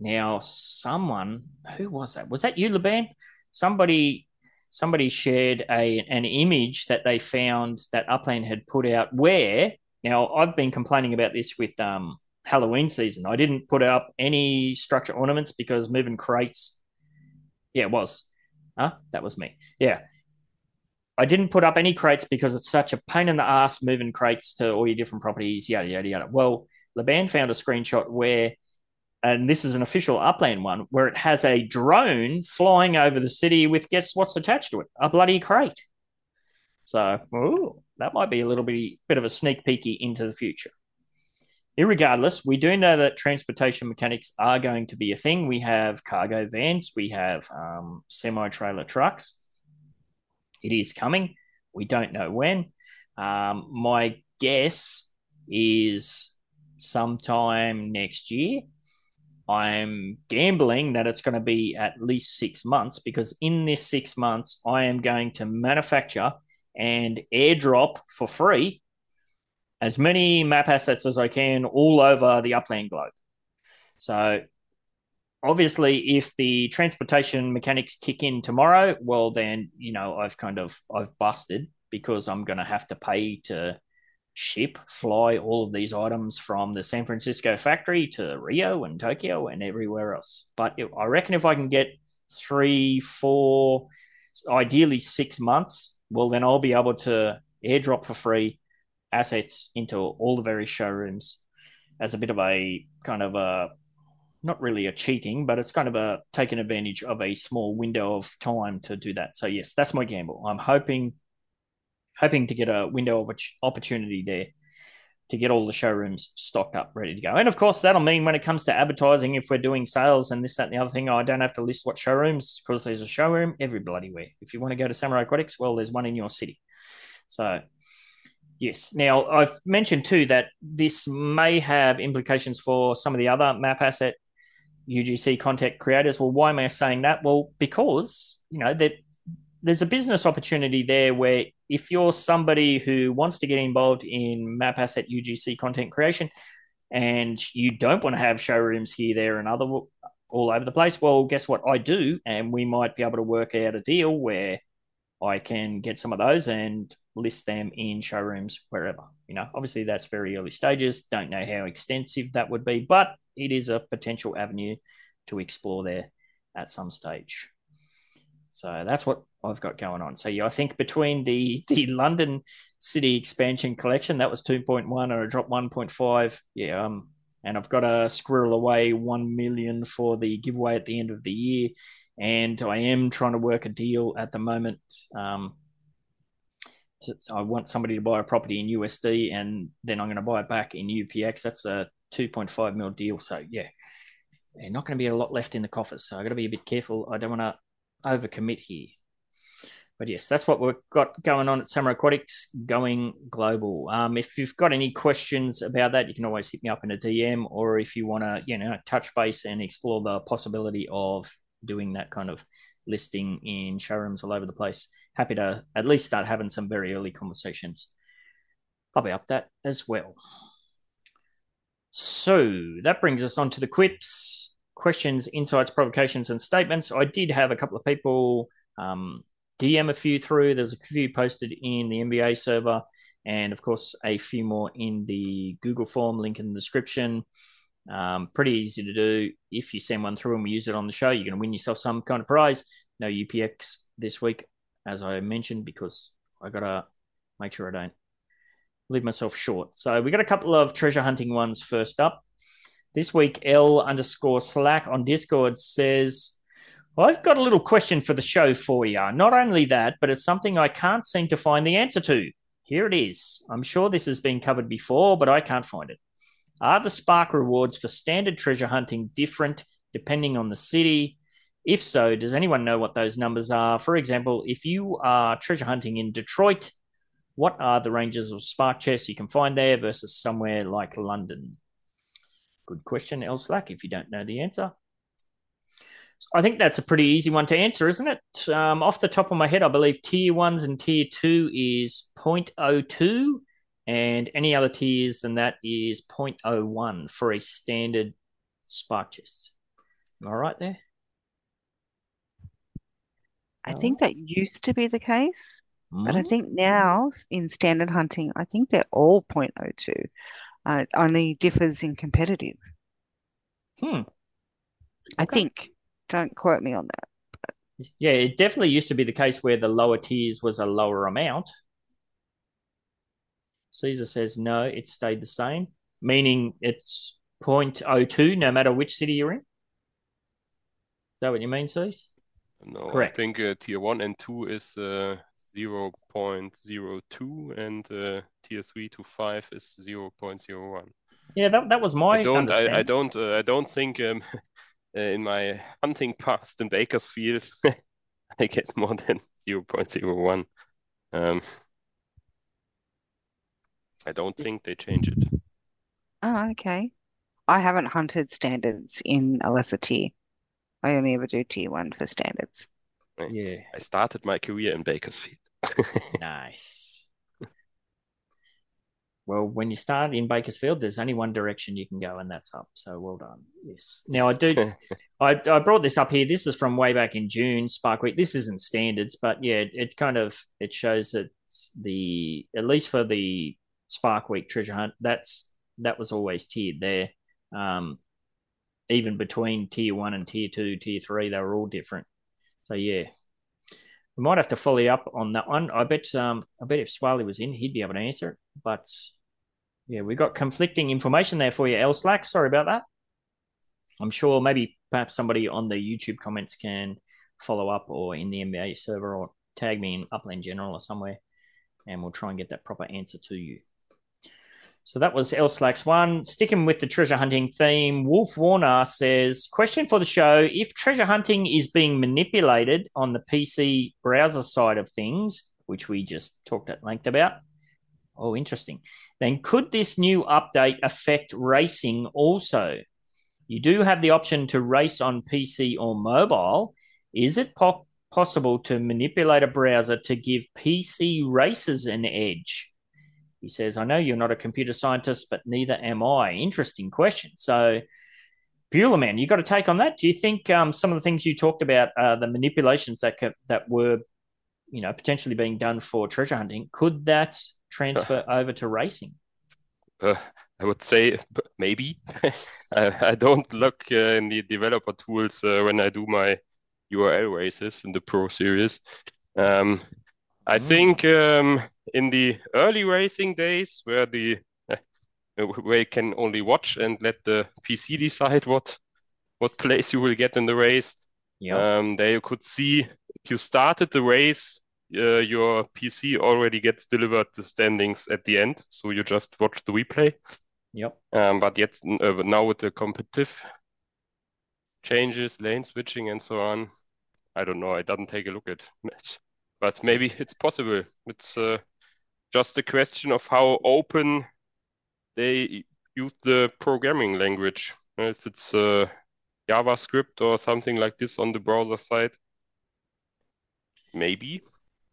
Now, someone who was that? Was that you, Laban? Somebody somebody shared a an image that they found that Upland had put out where now I've been complaining about this with um, Halloween season. I didn't put up any structure ornaments because moving crates. Yeah, it was. Huh? That was me. Yeah. I didn't put up any crates because it's such a pain in the ass moving crates to all your different properties, yada, yada, yada. Well, Laban found a screenshot where and this is an official upland one, where it has a drone flying over the city with guess what's attached to it? A bloody crate. So, ooh, that might be a little bit, bit of a sneak peeky into the future. Irregardless, we do know that transportation mechanics are going to be a thing. We have cargo vans, we have um, semi trailer trucks. It is coming. We don't know when. Um, my guess is sometime next year. I'm gambling that it's going to be at least six months because in this six months, I am going to manufacture and airdrop for free as many map assets as I can all over the upland globe. So, obviously, if the transportation mechanics kick in tomorrow, well, then you know I've kind of I've busted because I'm going to have to pay to ship, fly all of these items from the San Francisco factory to Rio and Tokyo and everywhere else. But I reckon if I can get three, four, ideally six months, well, then I'll be able to airdrop for free assets into all the various showrooms as a bit of a kind of a not really a cheating, but it's kind of a taking advantage of a small window of time to do that. So yes, that's my gamble. I'm hoping hoping to get a window of opportunity there to get all the showrooms stocked up, ready to go. And of course, that'll mean when it comes to advertising, if we're doing sales and this, that, and the other thing, I don't have to list what showrooms because there's a showroom every bloody where. If you want to go to Samurai Aquatics, well, there's one in your city. So, yes. Now, I've mentioned too that this may have implications for some of the other map asset UGC content creators. Well, why am I saying that? Well, because, you know, that there's a business opportunity there where if you're somebody who wants to get involved in map asset UGC content creation and you don't want to have showrooms here, there, and other all over the place, well, guess what? I do, and we might be able to work out a deal where I can get some of those and list them in showrooms wherever. You know, obviously that's very early stages. Don't know how extensive that would be, but it is a potential avenue to explore there at some stage. So that's what I've got going on. So yeah, I think between the *laughs* the London City expansion collection, that was two point one, or a drop one point five. Yeah, um, and I've got a squirrel away one million for the giveaway at the end of the year, and I am trying to work a deal at the moment. Um, to, I want somebody to buy a property in USD, and then I'm going to buy it back in UPX. That's a two point five mil deal. So yeah, yeah not going to be a lot left in the coffers. So I got to be a bit careful. I don't want to overcommit here. But yes, that's what we've got going on at Samurai Aquatics, going global. Um, if you've got any questions about that, you can always hit me up in a DM, or if you want to, you know, touch base and explore the possibility of doing that kind of listing in showrooms all over the place, happy to at least start having some very early conversations. Up that as well. So that brings us on to the QIPS questions, insights, provocations, and statements. I did have a couple of people um, DM a few through. There's a few posted in the MVA server, and of course, a few more in the Google form link in the description. Um, pretty easy to do. If you send one through and we use it on the show, you're going to win yourself some kind of prize. No UPX this week, as I mentioned, because I got to make sure I don't leave myself short. So we got a couple of treasure hunting ones first up. This week, L underscore Slack on Discord says, I've got a little question for the show for you. Not only that, but it's something I can't seem to find the answer to. Here it is. I'm sure this has been covered before, but I can't find it. Are the Spark rewards for standard treasure hunting different depending on the city? If so, does anyone know what those numbers are? For example, if you are treasure hunting in Detroit, what are the ranges of Spark chests you can find there versus somewhere like London? Good question, L Slack, if you don't know the answer. I think that's a pretty easy one to answer, isn't it? Um, off the top of my head, I believe tier ones and tier two is 0.02, and any other tiers than that is 0.01 for a standard spark chest. Am I right there? I think that used to be the case, mm-hmm. but I hmm? think now in standard hunting, I think they're all 0.02. Uh, only differs in competitive. Hmm. I think. Don't quote me on that. Yeah, it definitely used to be the case where the lower tiers was a lower amount. Caesar says no, it stayed the same, meaning it's 0.02, no matter which city you're in. Is that what you mean, Cease? No, Correct. I think uh, tier one and two is uh, 0.02 and uh, tier three to five is 0.01. Yeah, that, that was my I don't, I, I don't, uh, I don't think um, *laughs* in my hunting past in Bakersfield *laughs* I get more than 0.01. Um, I don't think they change it. Oh, okay. I haven't hunted standards in a lesser tier. I only ever do T1 for standards. Yeah, I started my career in Bakersfield. *laughs* nice. Well, when you start in Bakersfield, there's only one direction you can go, and that's up. So well done. Yes. Now I do. *laughs* I, I brought this up here. This is from way back in June, Spark Week. This isn't standards, but yeah, it, it kind of it shows that the at least for the Spark Week treasure hunt, that's that was always tiered there. Um, even between tier one and tier two, tier three, they were all different. So yeah, we might have to follow up on that one. I bet um I bet if Swally was in, he'd be able to answer it. But yeah, we got conflicting information there for you, L Slack. Sorry about that. I'm sure maybe perhaps somebody on the YouTube comments can follow up or in the MVA server or tag me in Upland General or somewhere, and we'll try and get that proper answer to you. So that was L Slacks one. Sticking with the treasure hunting theme, Wolf Warner says, Question for the show. If treasure hunting is being manipulated on the PC browser side of things, which we just talked at length about, oh, interesting, then could this new update affect racing also? You do have the option to race on PC or mobile. Is it po- possible to manipulate a browser to give PC racers an edge? He says, I know you're not a computer scientist, but neither am I. Interesting question. So, Buellerman, you got a take on that? Do you think um, some of the things you talked about, uh, the manipulations that that were, you know, potentially being done for treasure hunting, could that transfer over to racing? Uh, I would say maybe. *laughs* I, I, don't look uh, in the developer tools uh, when I do my URL races in the Pro Series. Um, I mm. think um, in the early racing days, where the uh, where you can only watch and let the PC decide what what place you will get in the race. Yeah. Um, there you could see if you started the race, uh, your PC already gets delivered the standings at the end, so you just watch the replay. Yep. Um, but yet uh, now with the competitive changes, lane switching, and so on, I don't know. I didn't take a look at match, but maybe it's possible. It's uh, just a question of how open they use the programming language. If it's uh, JavaScript or something like this on the browser side, maybe.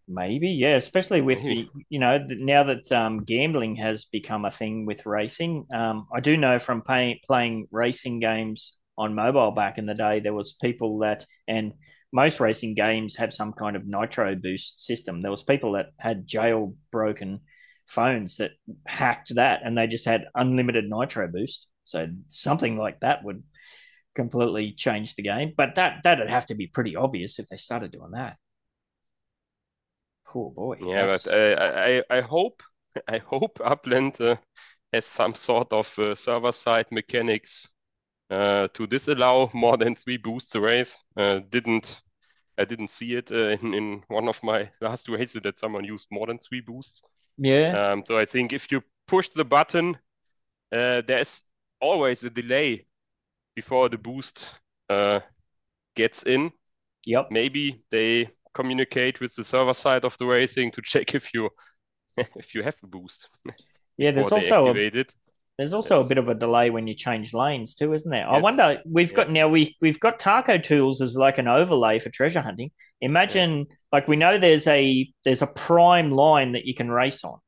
Maybe, yeah, especially with the, you know, now that um, gambling has become a thing with racing. Um, I do know from pay, playing racing games on mobile back in the day, there was people that, and most racing games have some kind of nitro boost system. There was people that had jailbroken phones that hacked that, and they just had unlimited nitro boost. So something like that would completely change the game. But that that'd have to be pretty obvious if they started doing that. Cool boy. Yeah, That's... but uh, I, I hope *laughs* I hope Upland uh, has some sort of uh, server side mechanics uh, to disallow more than three boosts a race. Uh, didn't I didn't see it uh, in in one of my *laughs* last races that someone used more than three boosts. Yeah. Um, so I think if you push the button, there's always a delay before the boost gets in. Yep. Maybe they communicate with the server side of the racing to check if you *laughs* if you have a boost. *laughs* Yeah, there's also a, there's also yes. a bit of a delay when you change lanes too, isn't there? Yes. I wonder we've yeah. got now we we've got Taco tools as like an overlay for treasure hunting. Imagine yeah. like we know there's a there's a prime line that you can race on.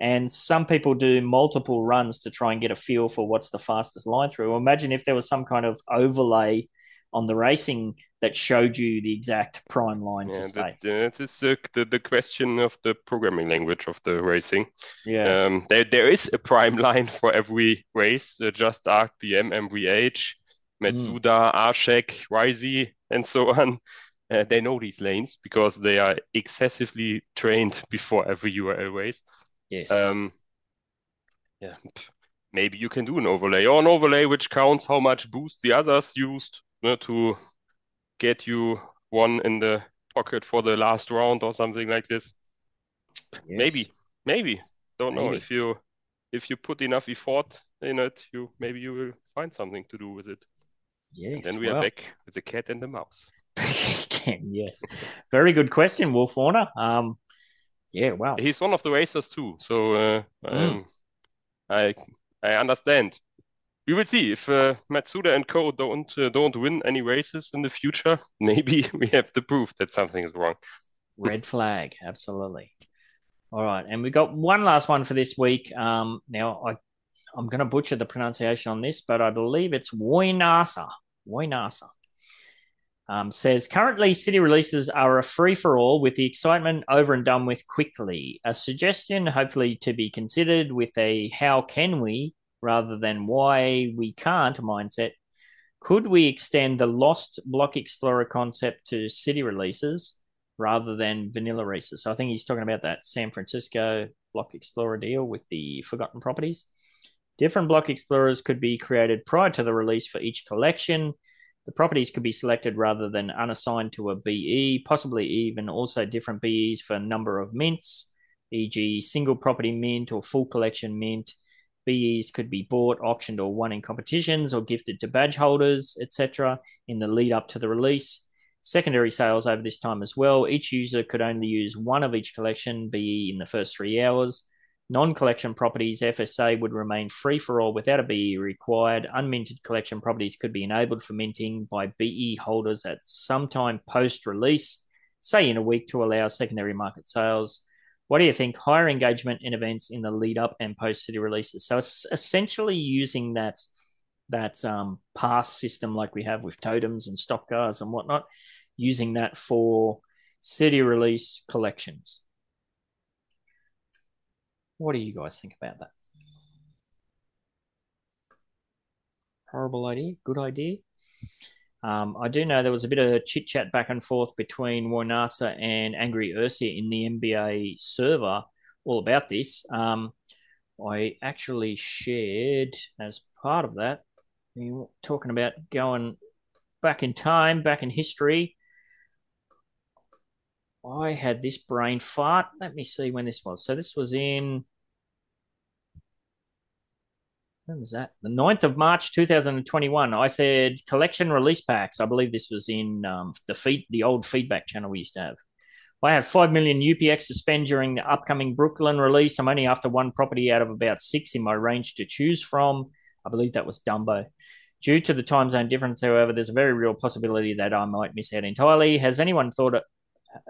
And some people do multiple runs to try and get a feel for what's the fastest line through. Imagine if there was some kind of overlay on the racing that showed you the exact prime line yeah, to stay. That, is uh, the, the question of the programming language of the racing. Yeah. Um, there, there is a prime line for every race, uh, just RPM, MVH, Matsuda, mm. Arshek, Ryzy, and so on. Uh, they know these lanes because they are excessively trained before every URL race. Yes. Um, yeah. maybe you can do an overlay or an overlay which counts how much boost the others used uh, to get you one in the pocket for the last round or something like this. Yes. Maybe, maybe. Don't know if you if you put enough effort in it, you maybe you will find something to do with it. Yes. Then we are back with the cat and the mouse. *laughs* Yes. Very good question, Wolf Warner. Um, yeah, wow. He's one of the racers too, so uh, Mm. um, I I understand. We will see if uh, Matsuda and Co don't uh, don't win any races in the future. *laughs* Maybe we have the proof that something is wrong. Red flag, absolutely. All right, and we got one last one for this week. Um, now I, I'm going to butcher the pronunciation on this, but I believe it's Woinasa. Woinasa. Um, says currently city releases are a free for all with the excitement over and done with quickly. A suggestion, hopefully to be considered, with a how can we rather than why we can't mindset. Could we extend the Lost Block Explorer concept to city releases rather than vanilla releases? So I think he's talking about that San Francisco Block Explorer deal with the Forgotten Properties. Different block explorers could be created prior to the release for each collection. The properties could be selected rather than unassigned to a BE, possibly even also different BEs for number of mints, e.g., single property mint or full collection mint. BEs could be bought, auctioned, or won in competitions or gifted to badge holders, etc., in the lead up to the release. Secondary sales over this time as well. Each user could only use one of each collection BE in the first three hours. Non collection properties, FSA, would remain free for all without a BE required. Unminted collection properties could be enabled for minting by BE holders at some time post release, say in a week, to allow secondary market sales. What do you think? Higher engagement in events in the lead up and post city releases. So it's essentially using that that um, pass system like we have with totems and stock cars and whatnot, using that for city release collections. What do you guys think about that? Horrible idea, good idea. Um, I do know there was a bit of chit chat back and forth between Warnasa and Angry Ursia in the MVA server all about this. Um, I actually shared as part of that, talking about going back in time, back in history. I had this brain fart. Let me see when this was. So this was in when was that? The 9th of March 2021. I said collection release packs. I believe this was in um, the feed the old feedback channel we used to have. I have 5 million UPX to spend during the upcoming Brooklyn release. I'm only after one property out of about six in my range to choose from. I believe that was Dumbo. Due to the time zone difference, however, there's a very real possibility that I might miss out entirely. Has anyone thought,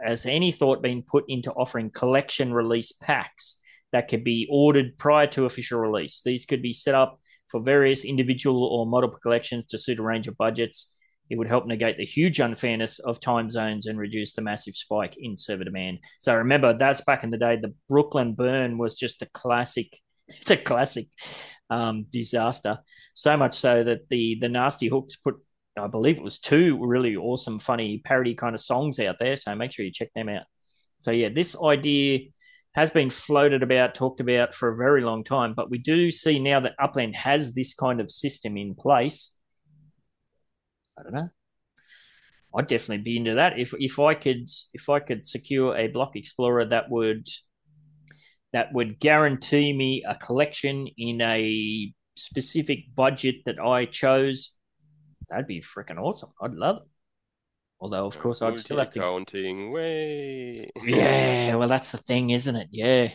has any thought been put into offering collection release packs that could be ordered prior to official release? These could be set up for various individual or multiple collections to suit a range of budgets. It would help negate the huge unfairness of time zones and reduce the massive spike in server demand. So remember, that's back in the day. The Brooklyn burn was just a classic. It's *laughs* a classic um, disaster. So much so that the the nasty hooks put, I believe it was two really awesome, funny parody kind of songs out there. So make sure you check them out. So yeah, this idea has been floated about, talked about for a very long time, but we do see now that Upland has this kind of system in place. I don't know. I'd definitely be into that if if I could if I could secure a block explorer that would that would guarantee me a collection in a specific budget that I chose. That'd be freaking awesome. I'd love it. Although, of course, I'd still have to. Counting way. Yeah, well, that's the thing, isn't it? Yeah.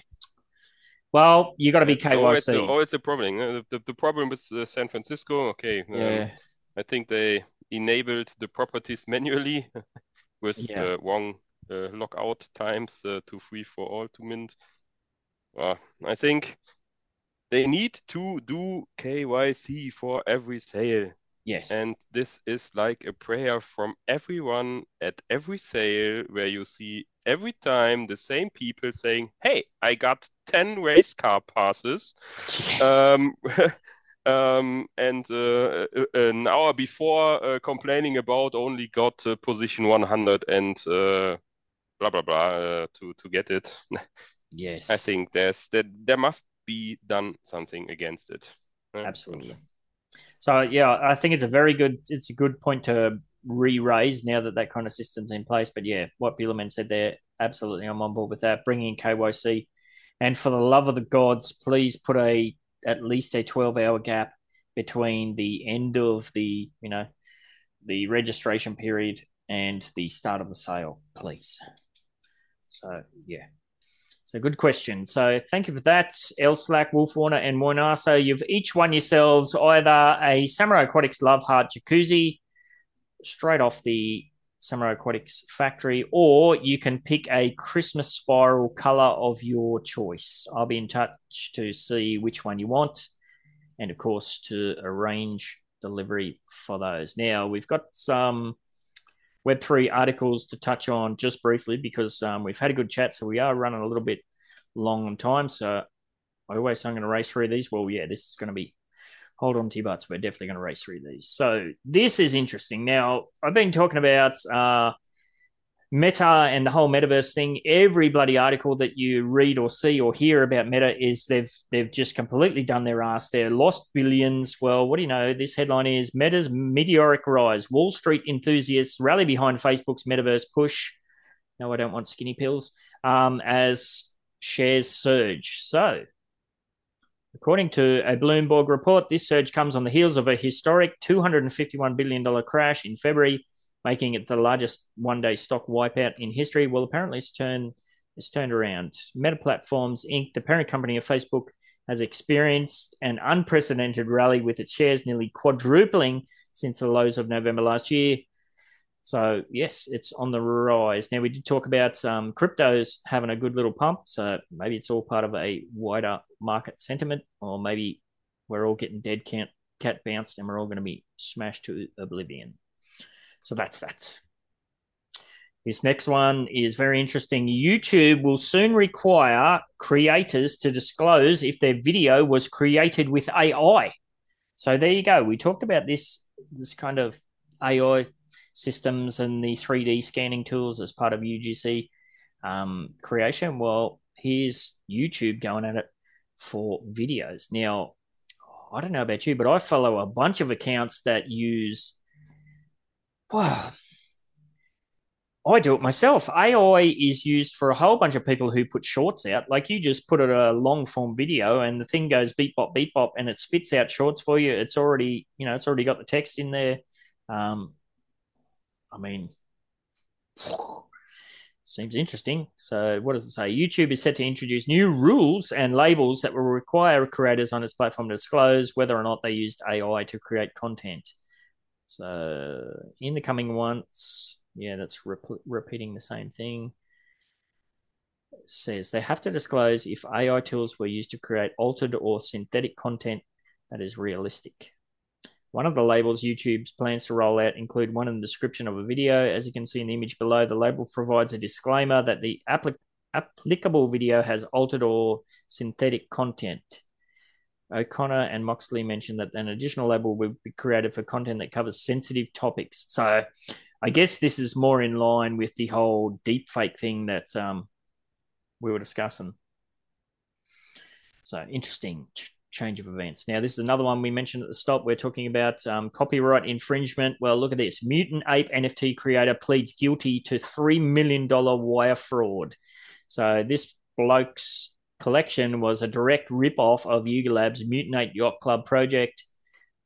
Well, you got to be It's always the, KYC. always the problem. uh, The, the, the problem with uh, San Francisco, okay, um, Yeah. I think they enabled the properties manually *laughs* with Yeah. uh, wrong uh, lockout times uh, to free for all to mint. Uh, I think they need to do KYC for every sale. Yes. And this is like a prayer from everyone at every sale where you see every time the same people saying, Hey, I got 10 race car passes. yes. Um, *laughs* um, and uh, uh, an hour before uh, complaining about only got uh, position 100 and uh, blah blah blah uh, to to get it. *laughs* yes. I think there's that there must be done something against it. Absolutely. So yeah, I think it's a very good it's a good point to re-raise now that that kind of system's in place. But yeah, what Bilerman said there, absolutely, I'm on board with that. Bringing in KYC, and for the love of the gods, please put a at least a 12 hour gap between the end of the you know the registration period and the start of the sale, please. So yeah. So good question. So thank you for that, El Slack, Wolf Warner, and Moinar. So you've each won yourselves either a Samurai Aquatics Love Heart Jacuzzi straight off the Samurai Aquatics factory, or you can pick a Christmas spiral color of your choice. I'll be in touch to see which one you want, and of course to arrange delivery for those. Now we've got some Web3 articles to touch on just briefly because um, we've had a good chat. So we are running a little bit long on time. So I always say I'm going to race through these. Well, yeah, this is going to be hold on to your butts. We're definitely going to race through these. So this is interesting. Now, I've been talking about uh, Meta and the whole metaverse thing, every bloody article that you read or see or hear about Meta is they've they've just completely done their ass. They're lost billions. Well, what do you know? This headline is Meta's meteoric rise. Wall Street enthusiasts rally behind Facebook's metaverse push. No, I don't want skinny pills. Um, as shares surge. So, according to a Bloomberg report, this surge comes on the heels of a historic $251 billion crash in February making it the largest one-day stock wipeout in history. Well, apparently it's turned it's turned around. Meta Platforms Inc., the parent company of Facebook, has experienced an unprecedented rally with its shares nearly quadrupling since the lows of November last year. So yes, it's on the rise. Now we did talk about um, cryptos having a good little pump, so maybe it's all part of a wider market sentiment, or maybe we're all getting dead cat cat bounced and we're all going to be smashed to oblivion. So that's that. This next one is very interesting. YouTube will soon require creators to disclose if their video was created with AI. So there you go. We talked about this this kind of AI systems and the 3D scanning tools as part of UGC um, creation. Well, here's YouTube going at it for videos. Now, I don't know about you, but I follow a bunch of accounts that use well, I do it myself. AI is used for a whole bunch of people who put shorts out. Like you just put it a long form video and the thing goes beep bop beep bop and it spits out shorts for you. It's already you know it's already got the text in there. Um, I mean, *sighs* seems interesting. So what does it say? YouTube is set to introduce new rules and labels that will require creators on its platform to disclose whether or not they used AI to create content. So in the coming months, yeah, that's rep- repeating the same thing. It says they have to disclose if AI tools were used to create altered or synthetic content that is realistic. One of the labels YouTube's plans to roll out include one in the description of a video. As you can see in the image below, the label provides a disclaimer that the applic- applicable video has altered or synthetic content. O'Connor and Moxley mentioned that an additional label will be created for content that covers sensitive topics. So I guess this is more in line with the whole deep fake thing that um, we were discussing. So interesting ch- change of events. Now, this is another one we mentioned at the stop. We're talking about um, copyright infringement. Well, look at this. Mutant Ape NFT creator pleads guilty to $3 million wire fraud. So this bloke's collection was a direct rip-off of Labs' Mutant Ape Yacht Club project.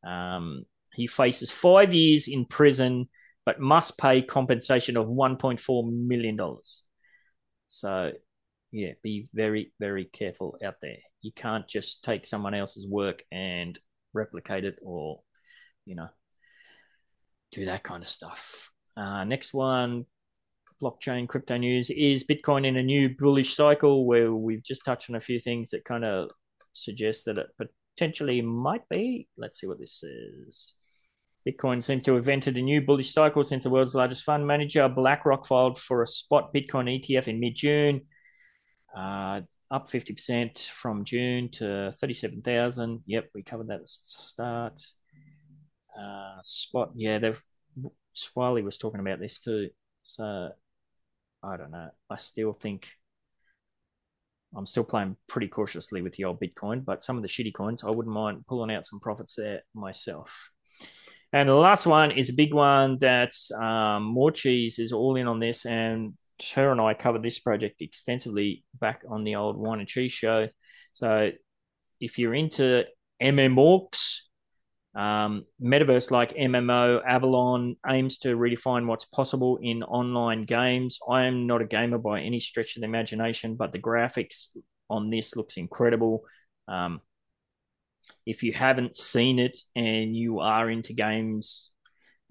Um, he faces five years in prison, but must pay compensation of $1.4 million. So, yeah, be very, very careful out there. You can't just take someone else's work and replicate it or, you know, do that kind of stuff. Uh, next one blockchain crypto news is Bitcoin in a new bullish cycle where we've just touched on a few things that kind of suggest that it potentially might be. Let's see what this says. Bitcoin seems to have entered a new bullish cycle since the world's largest fund manager, BlackRock, filed for a spot Bitcoin ETF in mid June, uh, up 50% from June to 37,000. Yep, we covered that at the start. Uh, spot, yeah, they've Swiley was talking about this too. So I don't know. I still think I'm still playing pretty cautiously with the old Bitcoin, but some of the shitty coins, I wouldn't mind pulling out some profits there myself. And the last one is a big one that um, More Cheese is all in on this, and her and I covered this project extensively back on the old Wine and Cheese show. So if you're into MMORPGs, um, metaverse like MMO Avalon aims to redefine what's possible in online games. I am not a gamer by any stretch of the imagination, but the graphics on this looks incredible. Um, if you haven't seen it and you are into games,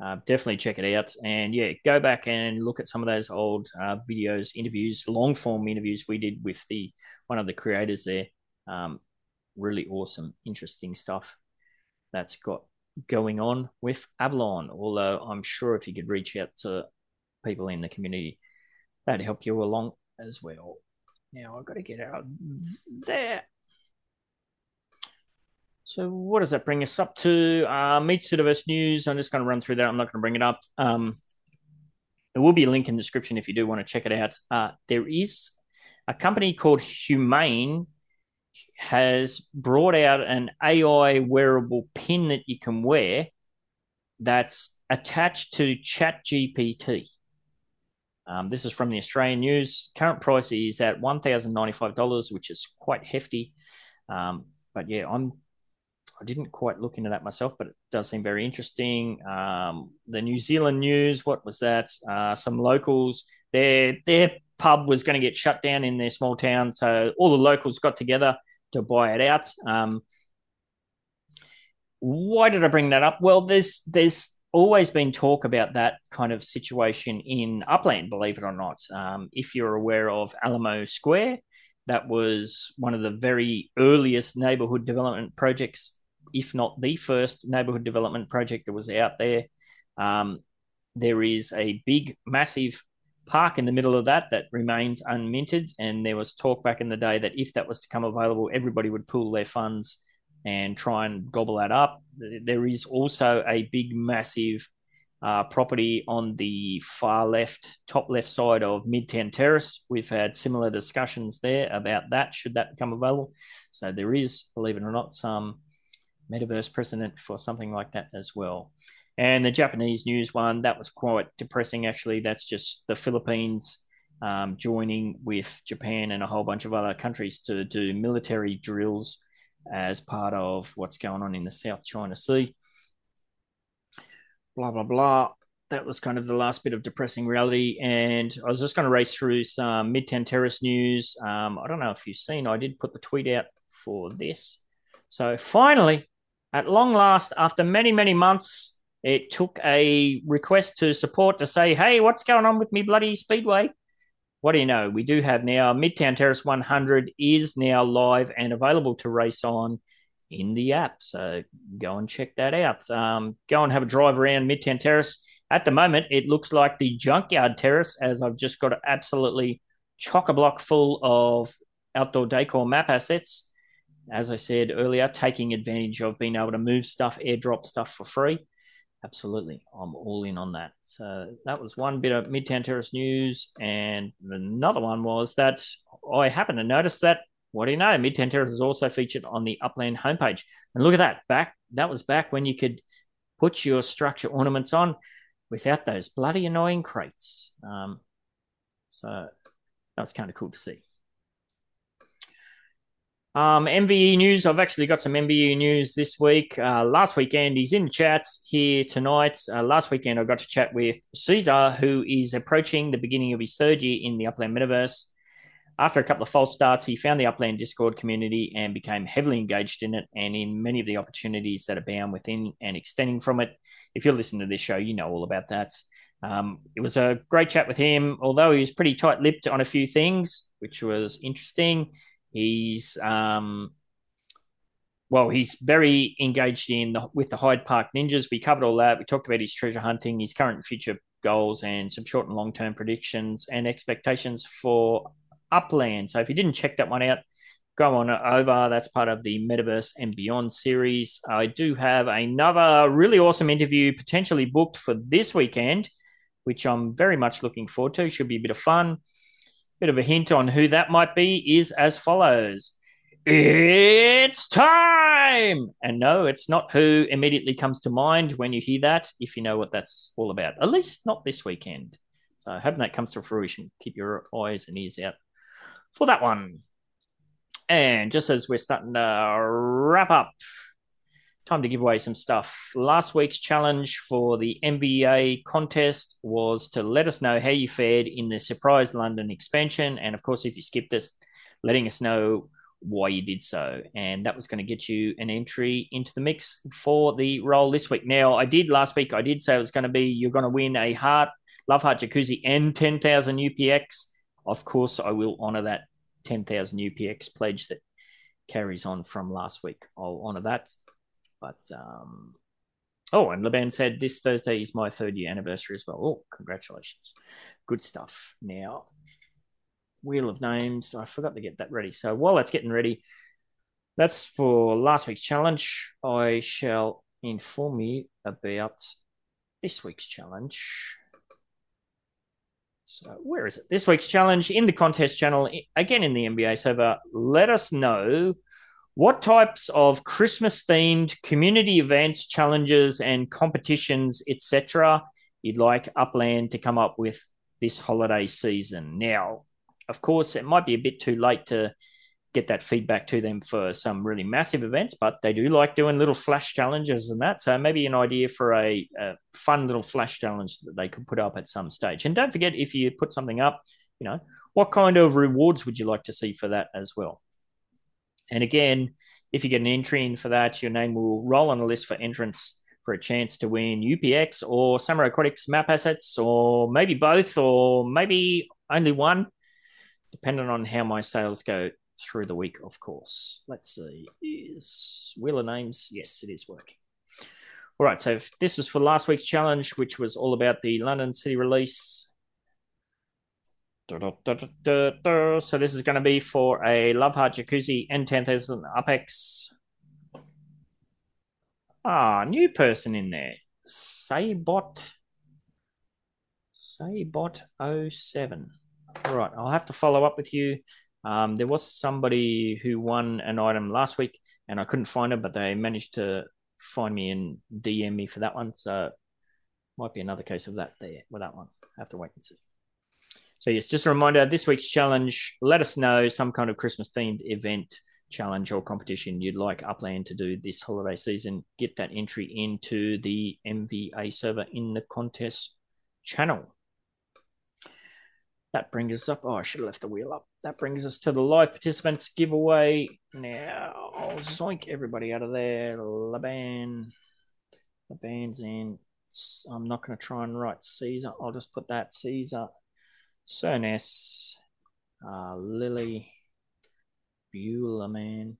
uh, definitely check it out. And yeah, go back and look at some of those old uh, videos, interviews, long form interviews we did with the one of the creators there. Um, really awesome, interesting stuff that's got going on with Avalon. Although I'm sure if you could reach out to people in the community, that'd help you along as well. Now I've got to get out there. So what does that bring us up to? Uh, Meatsuitaverse News. I'm just going to run through that. I'm not going to bring it up. Um, there will be a link in the description if you do want to check it out. Uh, there is a company called Humane has brought out an AI wearable pin that you can wear that's attached to ChatGPT. Um, this is from the Australian News. Current price is at one thousand ninety-five dollars, which is quite hefty. Um, but yeah, I'm I didn't quite look into that myself, but it does seem very interesting. Um, the New Zealand news, what was that? Uh, some locals, their pub was going to get shut down in their small town, so all the locals got together to buy it out. Um, why did I bring that up? Well, there's there's always been talk about that kind of situation in Upland, believe it or not. Um, if you're aware of Alamo Square, that was one of the very earliest neighborhood development projects if not the first neighborhood development project that was out there. Um, there is a big, massive park in the middle of that that remains unminted. And there was talk back in the day that if that was to come available, everybody would pool their funds and try and gobble that up. There is also a big, massive uh, property on the far left, top left side of Midtown Terrace. We've had similar discussions there about that, should that become available. So there is, believe it or not, some metaverse precedent for something like that as well. And the Japanese news one, that was quite depressing, actually. That's just the Philippines um, joining with Japan and a whole bunch of other countries to do military drills as part of what's going on in the South China Sea. Blah, blah, blah. That was kind of the last bit of depressing reality. And I was just going to race through some Midtown Terrace news. Um, I don't know if you've seen, I did put the tweet out for this. So finally, at long last, after many, many months, it took a request to support to say, hey, what's going on with me bloody Speedway? What do you know? We do have now Midtown Terrace 100 is now live and available to race on in the app. So go and check that out. Um, go and have a drive around Midtown Terrace. At the moment, it looks like the Junkyard Terrace, as I've just got absolutely chock a block full of outdoor decor map assets as I said earlier, taking advantage of being able to move stuff, airdrop stuff for free. Absolutely. I'm all in on that. So that was one bit of Midtown Terrace news. And another one was that I happened to notice that, what do you know, Midtown Terrace is also featured on the Upland homepage. And look at that. Back that was back when you could put your structure ornaments on without those bloody annoying crates. Um, so that was kind of cool to see. Um, MVE news. I've actually got some MVE news this week. Uh, last weekend, he's in the chats here tonight. Uh, last weekend, I got to chat with Caesar, who is approaching the beginning of his third year in the Upland Metaverse. After a couple of false starts, he found the Upland Discord community and became heavily engaged in it and in many of the opportunities that are bound within and extending from it. If you're listening to this show, you know all about that. Um, it was a great chat with him, although he was pretty tight lipped on a few things, which was interesting. He's um, well, he's very engaged in the, with the Hyde Park Ninjas. We covered all that. We talked about his treasure hunting, his current and future goals, and some short and long term predictions and expectations for Upland. So if you didn't check that one out, go on over. That's part of the Metaverse and Beyond series. I do have another really awesome interview potentially booked for this weekend, which I'm very much looking forward to. Should be a bit of fun Bit of a hint on who that might be is as follows. It's time! And no, it's not who immediately comes to mind when you hear that, if you know what that's all about. At least not this weekend. So hoping that comes to fruition. Keep your eyes and ears out for that one. And just as we're starting to wrap up, time to give away some stuff. Last week's challenge for the MVA contest was to let us know how you fared in the surprise London expansion. And of course, if you skipped us, letting us know why you did so. And that was going to get you an entry into the mix for the role this week. Now, I did last week, I did say it was going to be you're going to win a heart, Love Heart Jacuzzi and 10,000 UPX. Of course, I will honor that 10,000 UPX pledge that carries on from last week. I'll honor that. But, um, oh, and Laban said this Thursday is my third year anniversary as well. Oh, congratulations. Good stuff. Now, wheel of names. I forgot to get that ready. So while that's getting ready, that's for last week's challenge. I shall inform you about this week's challenge. So where is it? This week's challenge in the contest channel, again in the MVA server. Let us know what types of Christmas themed community events, challenges, and competitions, etc., you'd like Upland to come up with this holiday season. Now, of course, it might be a bit too late to get that feedback to them for some really massive events, but they do like doing little flash challenges and that. So maybe an idea for a, a, fun little flash challenge that they could put up at some stage. And don't forget, if you put something up, you know, what kind of rewards would you like to see for that as well? And again, if you get an entry in for that, your name will roll on a list for entrance for a chance to win UPX or Samurai Aquatics map assets, or maybe both, or maybe only one depending on how my sales go through the week, of course. Let's see. Is Wheel of Names? Yes, it is working. All right, so this was for last week's challenge, which was all about the London City release. So this is going to be for a Love Heart Jacuzzi and 10,000 UPX. Ah, new person in there. Saybot. Saybot07. All right, I'll have to follow up with you. Um, there was somebody who won an item last week, and I couldn't find it, but they managed to find me and DM me for that one. So might be another case of that there with that one. I have to wait and see. So yes, just a reminder: this week's challenge. Let us know some kind of Christmas themed event, challenge, or competition you'd like Upland to do this holiday season. Get that entry into the MVA server in the contest channel that brings us up. Oh, I should have left the wheel up. That brings us to the live participants giveaway. Now, I'll zoink everybody out of there. Laban. Laban's in. I'm not going to try and write Caesar. I'll just put that Caesar. Cerness. Uh, Lily. Beulah, man.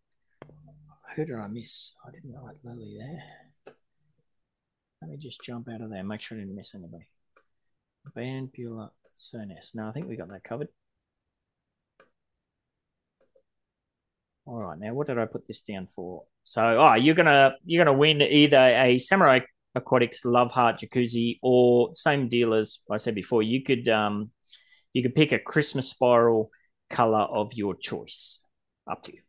Who did I miss? I didn't write Lily there. Let me just jump out of there. Make sure I didn't miss anybody. Band Beulah. Cerness. Now I think we got that covered. All right, now what did I put this down for? So, oh, you're gonna you're gonna win either a Samurai Aquatics Love Heart Jacuzzi or same deal as I said before. You could um you can pick a Christmas spiral color of your choice. Up to you.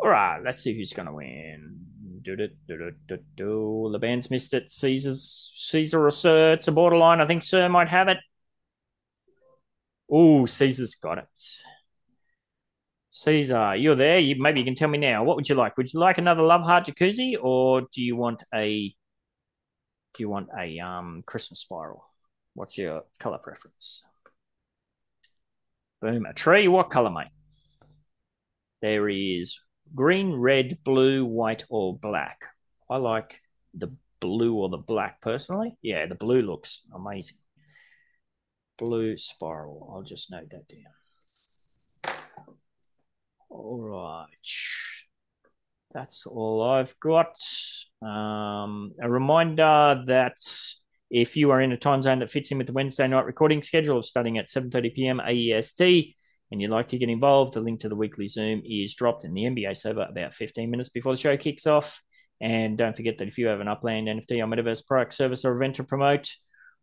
All right, let's see who's gonna win. Do do do do do do. The band's missed it. Caesar's Caesar or Sir. It's a borderline. I think Sir might have it. Oh, Caesar's got it. Caesar, you're there. You maybe you can tell me now. What would you like? Would you like another Love Heart Jacuzzi, or do you want a do you want a um Christmas spiral? What's your color preference? Boom, a tree. What color, mate? There is green, red, blue, white, or black. I like the blue or the black personally. Yeah, the blue looks amazing blue spiral. I'll just note that down. All right. That's all I've got. Um, a reminder that if you are in a time zone that fits in with the Wednesday night recording schedule of starting at 7.30 p.m. AEST and you'd like to get involved, the link to the weekly Zoom is dropped in the MVA server about 15 minutes before the show kicks off. And don't forget that if you have an Upland NFT or Metaverse product, service, or event to promote,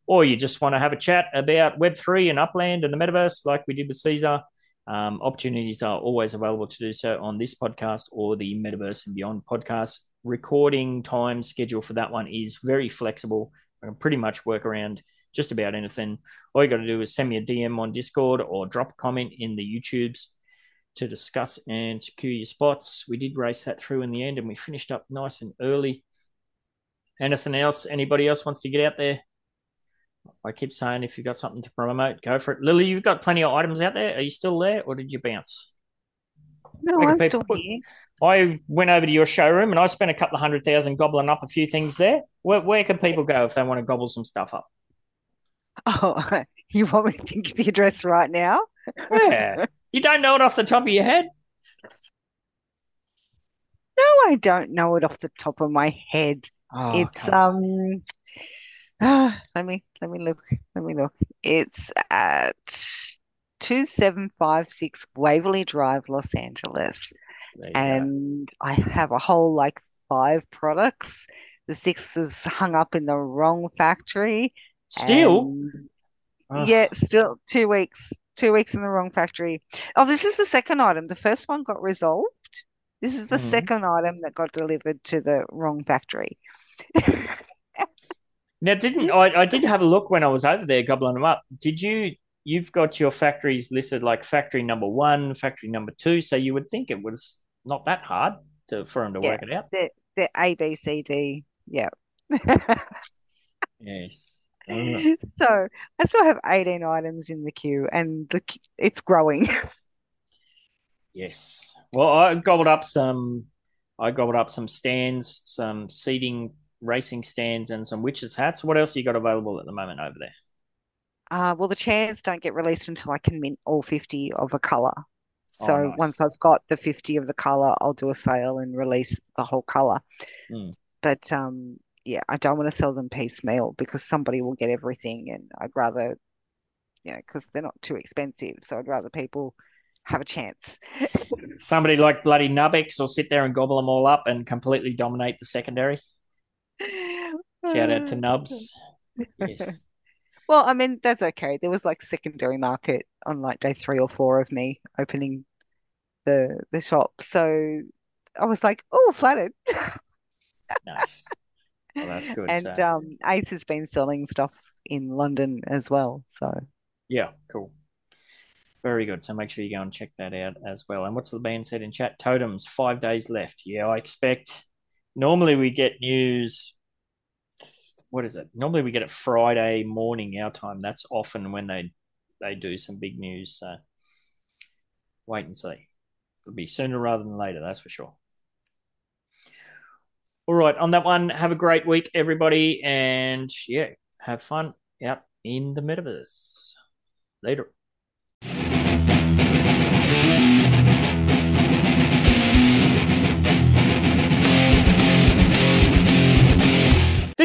or you just want to have a chat about Web3 and Upland and the metaverse, like we did with Caesar, um, opportunities are always available to do so on this podcast or the Metaverse and Beyond podcast. Recording time schedule for that one is very flexible. I can pretty much work around just about anything. All you got to do is send me a DM on Discord or drop a comment in the YouTubes to discuss and secure your spots. We did race that through in the end and we finished up nice and early. Anything else? Anybody else wants to get out there? I keep saying if you've got something to promote, go for it. Lily, you've got plenty of items out there. Are you still there or did you bounce? No, I'm still here. I went over to your showroom and I spent a couple of hundred thousand gobbling up a few things there. Where, where can people go if they want to gobble some stuff up? Oh, *laughs* you want me to give the address right now? Yeah. *laughs* you don't know it off the top of your head? No, I don't know it off the top of my head. Oh, It's um ah, *sighs* let me let me look. Let me look. It's at 2756 Waverly Drive, Los Angeles. You go. And I have a whole like five products. The sixth is hung up in the wrong factory. Still, and yeah, still two weeks, two weeks in the wrong factory. Oh, this is the second item. The first one got resolved. This is the Mhm. second item that got delivered to the wrong factory. *laughs* Now, didn't I? I did have a look when I was over there gobbling them up. Did you? You've got your factories listed like factory number one, factory number two, so you would think it was not that hard to for them to Yeah. work it out. The the A, B, C, D. Yeah. *laughs* Yes. Uh, So I still have 18 items in the queue and the, it's growing. *laughs* yes. Well, I gobbled up some. I gobbled up some stands, some seating, racing stands, and some witches hats. What else you got available at the moment over there? Uh, well, the chairs don't get released until I can mint all 50 of a color. So Oh, nice. once I've got the 50 of the color, I'll do a sale and release the whole color. Mm. But um, yeah, I don't want to sell them piecemeal because somebody will get everything, and I'd rather, you know, because they're not too expensive. So I'd rather people have a chance. *laughs* Somebody like bloody Nubbix will sit there and gobble them all up and completely dominate the secondary. *laughs* Shout out to Nubs. Yes. Well, I mean, that's okay. There was like secondary market on like day three or four of me opening the the shop. So I was like, oh, flattered. *laughs* Nice. Well, that's good. And So, um, Ace has been selling stuff in London as well. So yeah, cool. Very good. So make sure you go and check that out as well. And what's the band said in chat? Totems, five days left. Yeah, I expect. Normally we get news. What is it? Normally we get it Friday morning our time. That's often when they they do some big news. So wait and see. It'll be sooner rather than later. That's for sure. All right, on that one, have a great week, everybody, and yeah, have fun out in the metaverse. Later.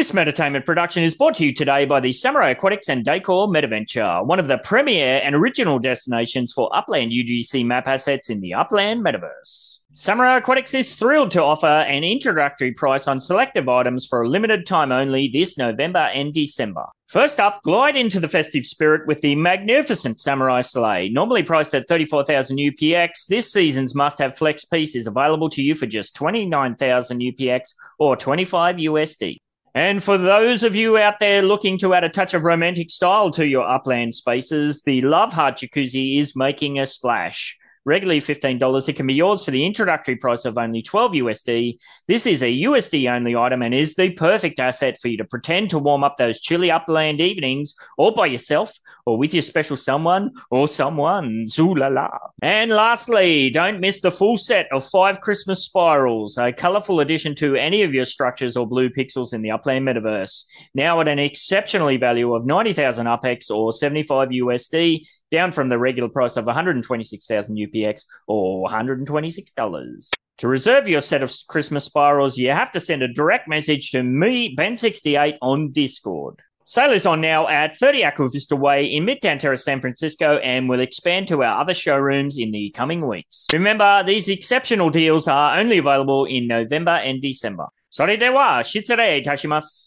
This Meditainment production is brought to you today by the Samurai Aquatics and Decor Metaventure, one of the premier and original destinations for Upland UGC map assets in the Upland Metaverse. Samurai Aquatics is thrilled to offer an introductory price on selective items for a limited time only this November and December. First up, glide into the festive spirit with the magnificent Samurai Sleigh. Normally priced at 34,000 UPX, this season's must-have flex piece is available to you for just 29,000 UPX or 25 USD. And for those of you out there looking to add a touch of romantic style to your upland spaces, the Love Heart Jacuzzi is making a splash. Regularly $15, it can be yours for the introductory price of only 12 USD. This is a USD only item and is the perfect asset for you to pretend to warm up those chilly upland evenings all by yourself or with your special someone or someone's. Ooh la la. And lastly, don't miss the full set of five Christmas spirals, a colorful addition to any of your structures or blue pixels in the Upland Metaverse. Now at an exceptionally value of 90,000 UPX or 75 USD, down from the regular price of 126,000 UPX or $126. To reserve your set of Christmas spirals, you have to send a direct message to me, Ben68, on Discord. Sale is on now at 30 Aqua Vista Way in Midtown Terrace, San Francisco, and will expand to our other showrooms in the coming weeks. Remember, these exceptional deals are only available in November and December. それでは、失礼いたします。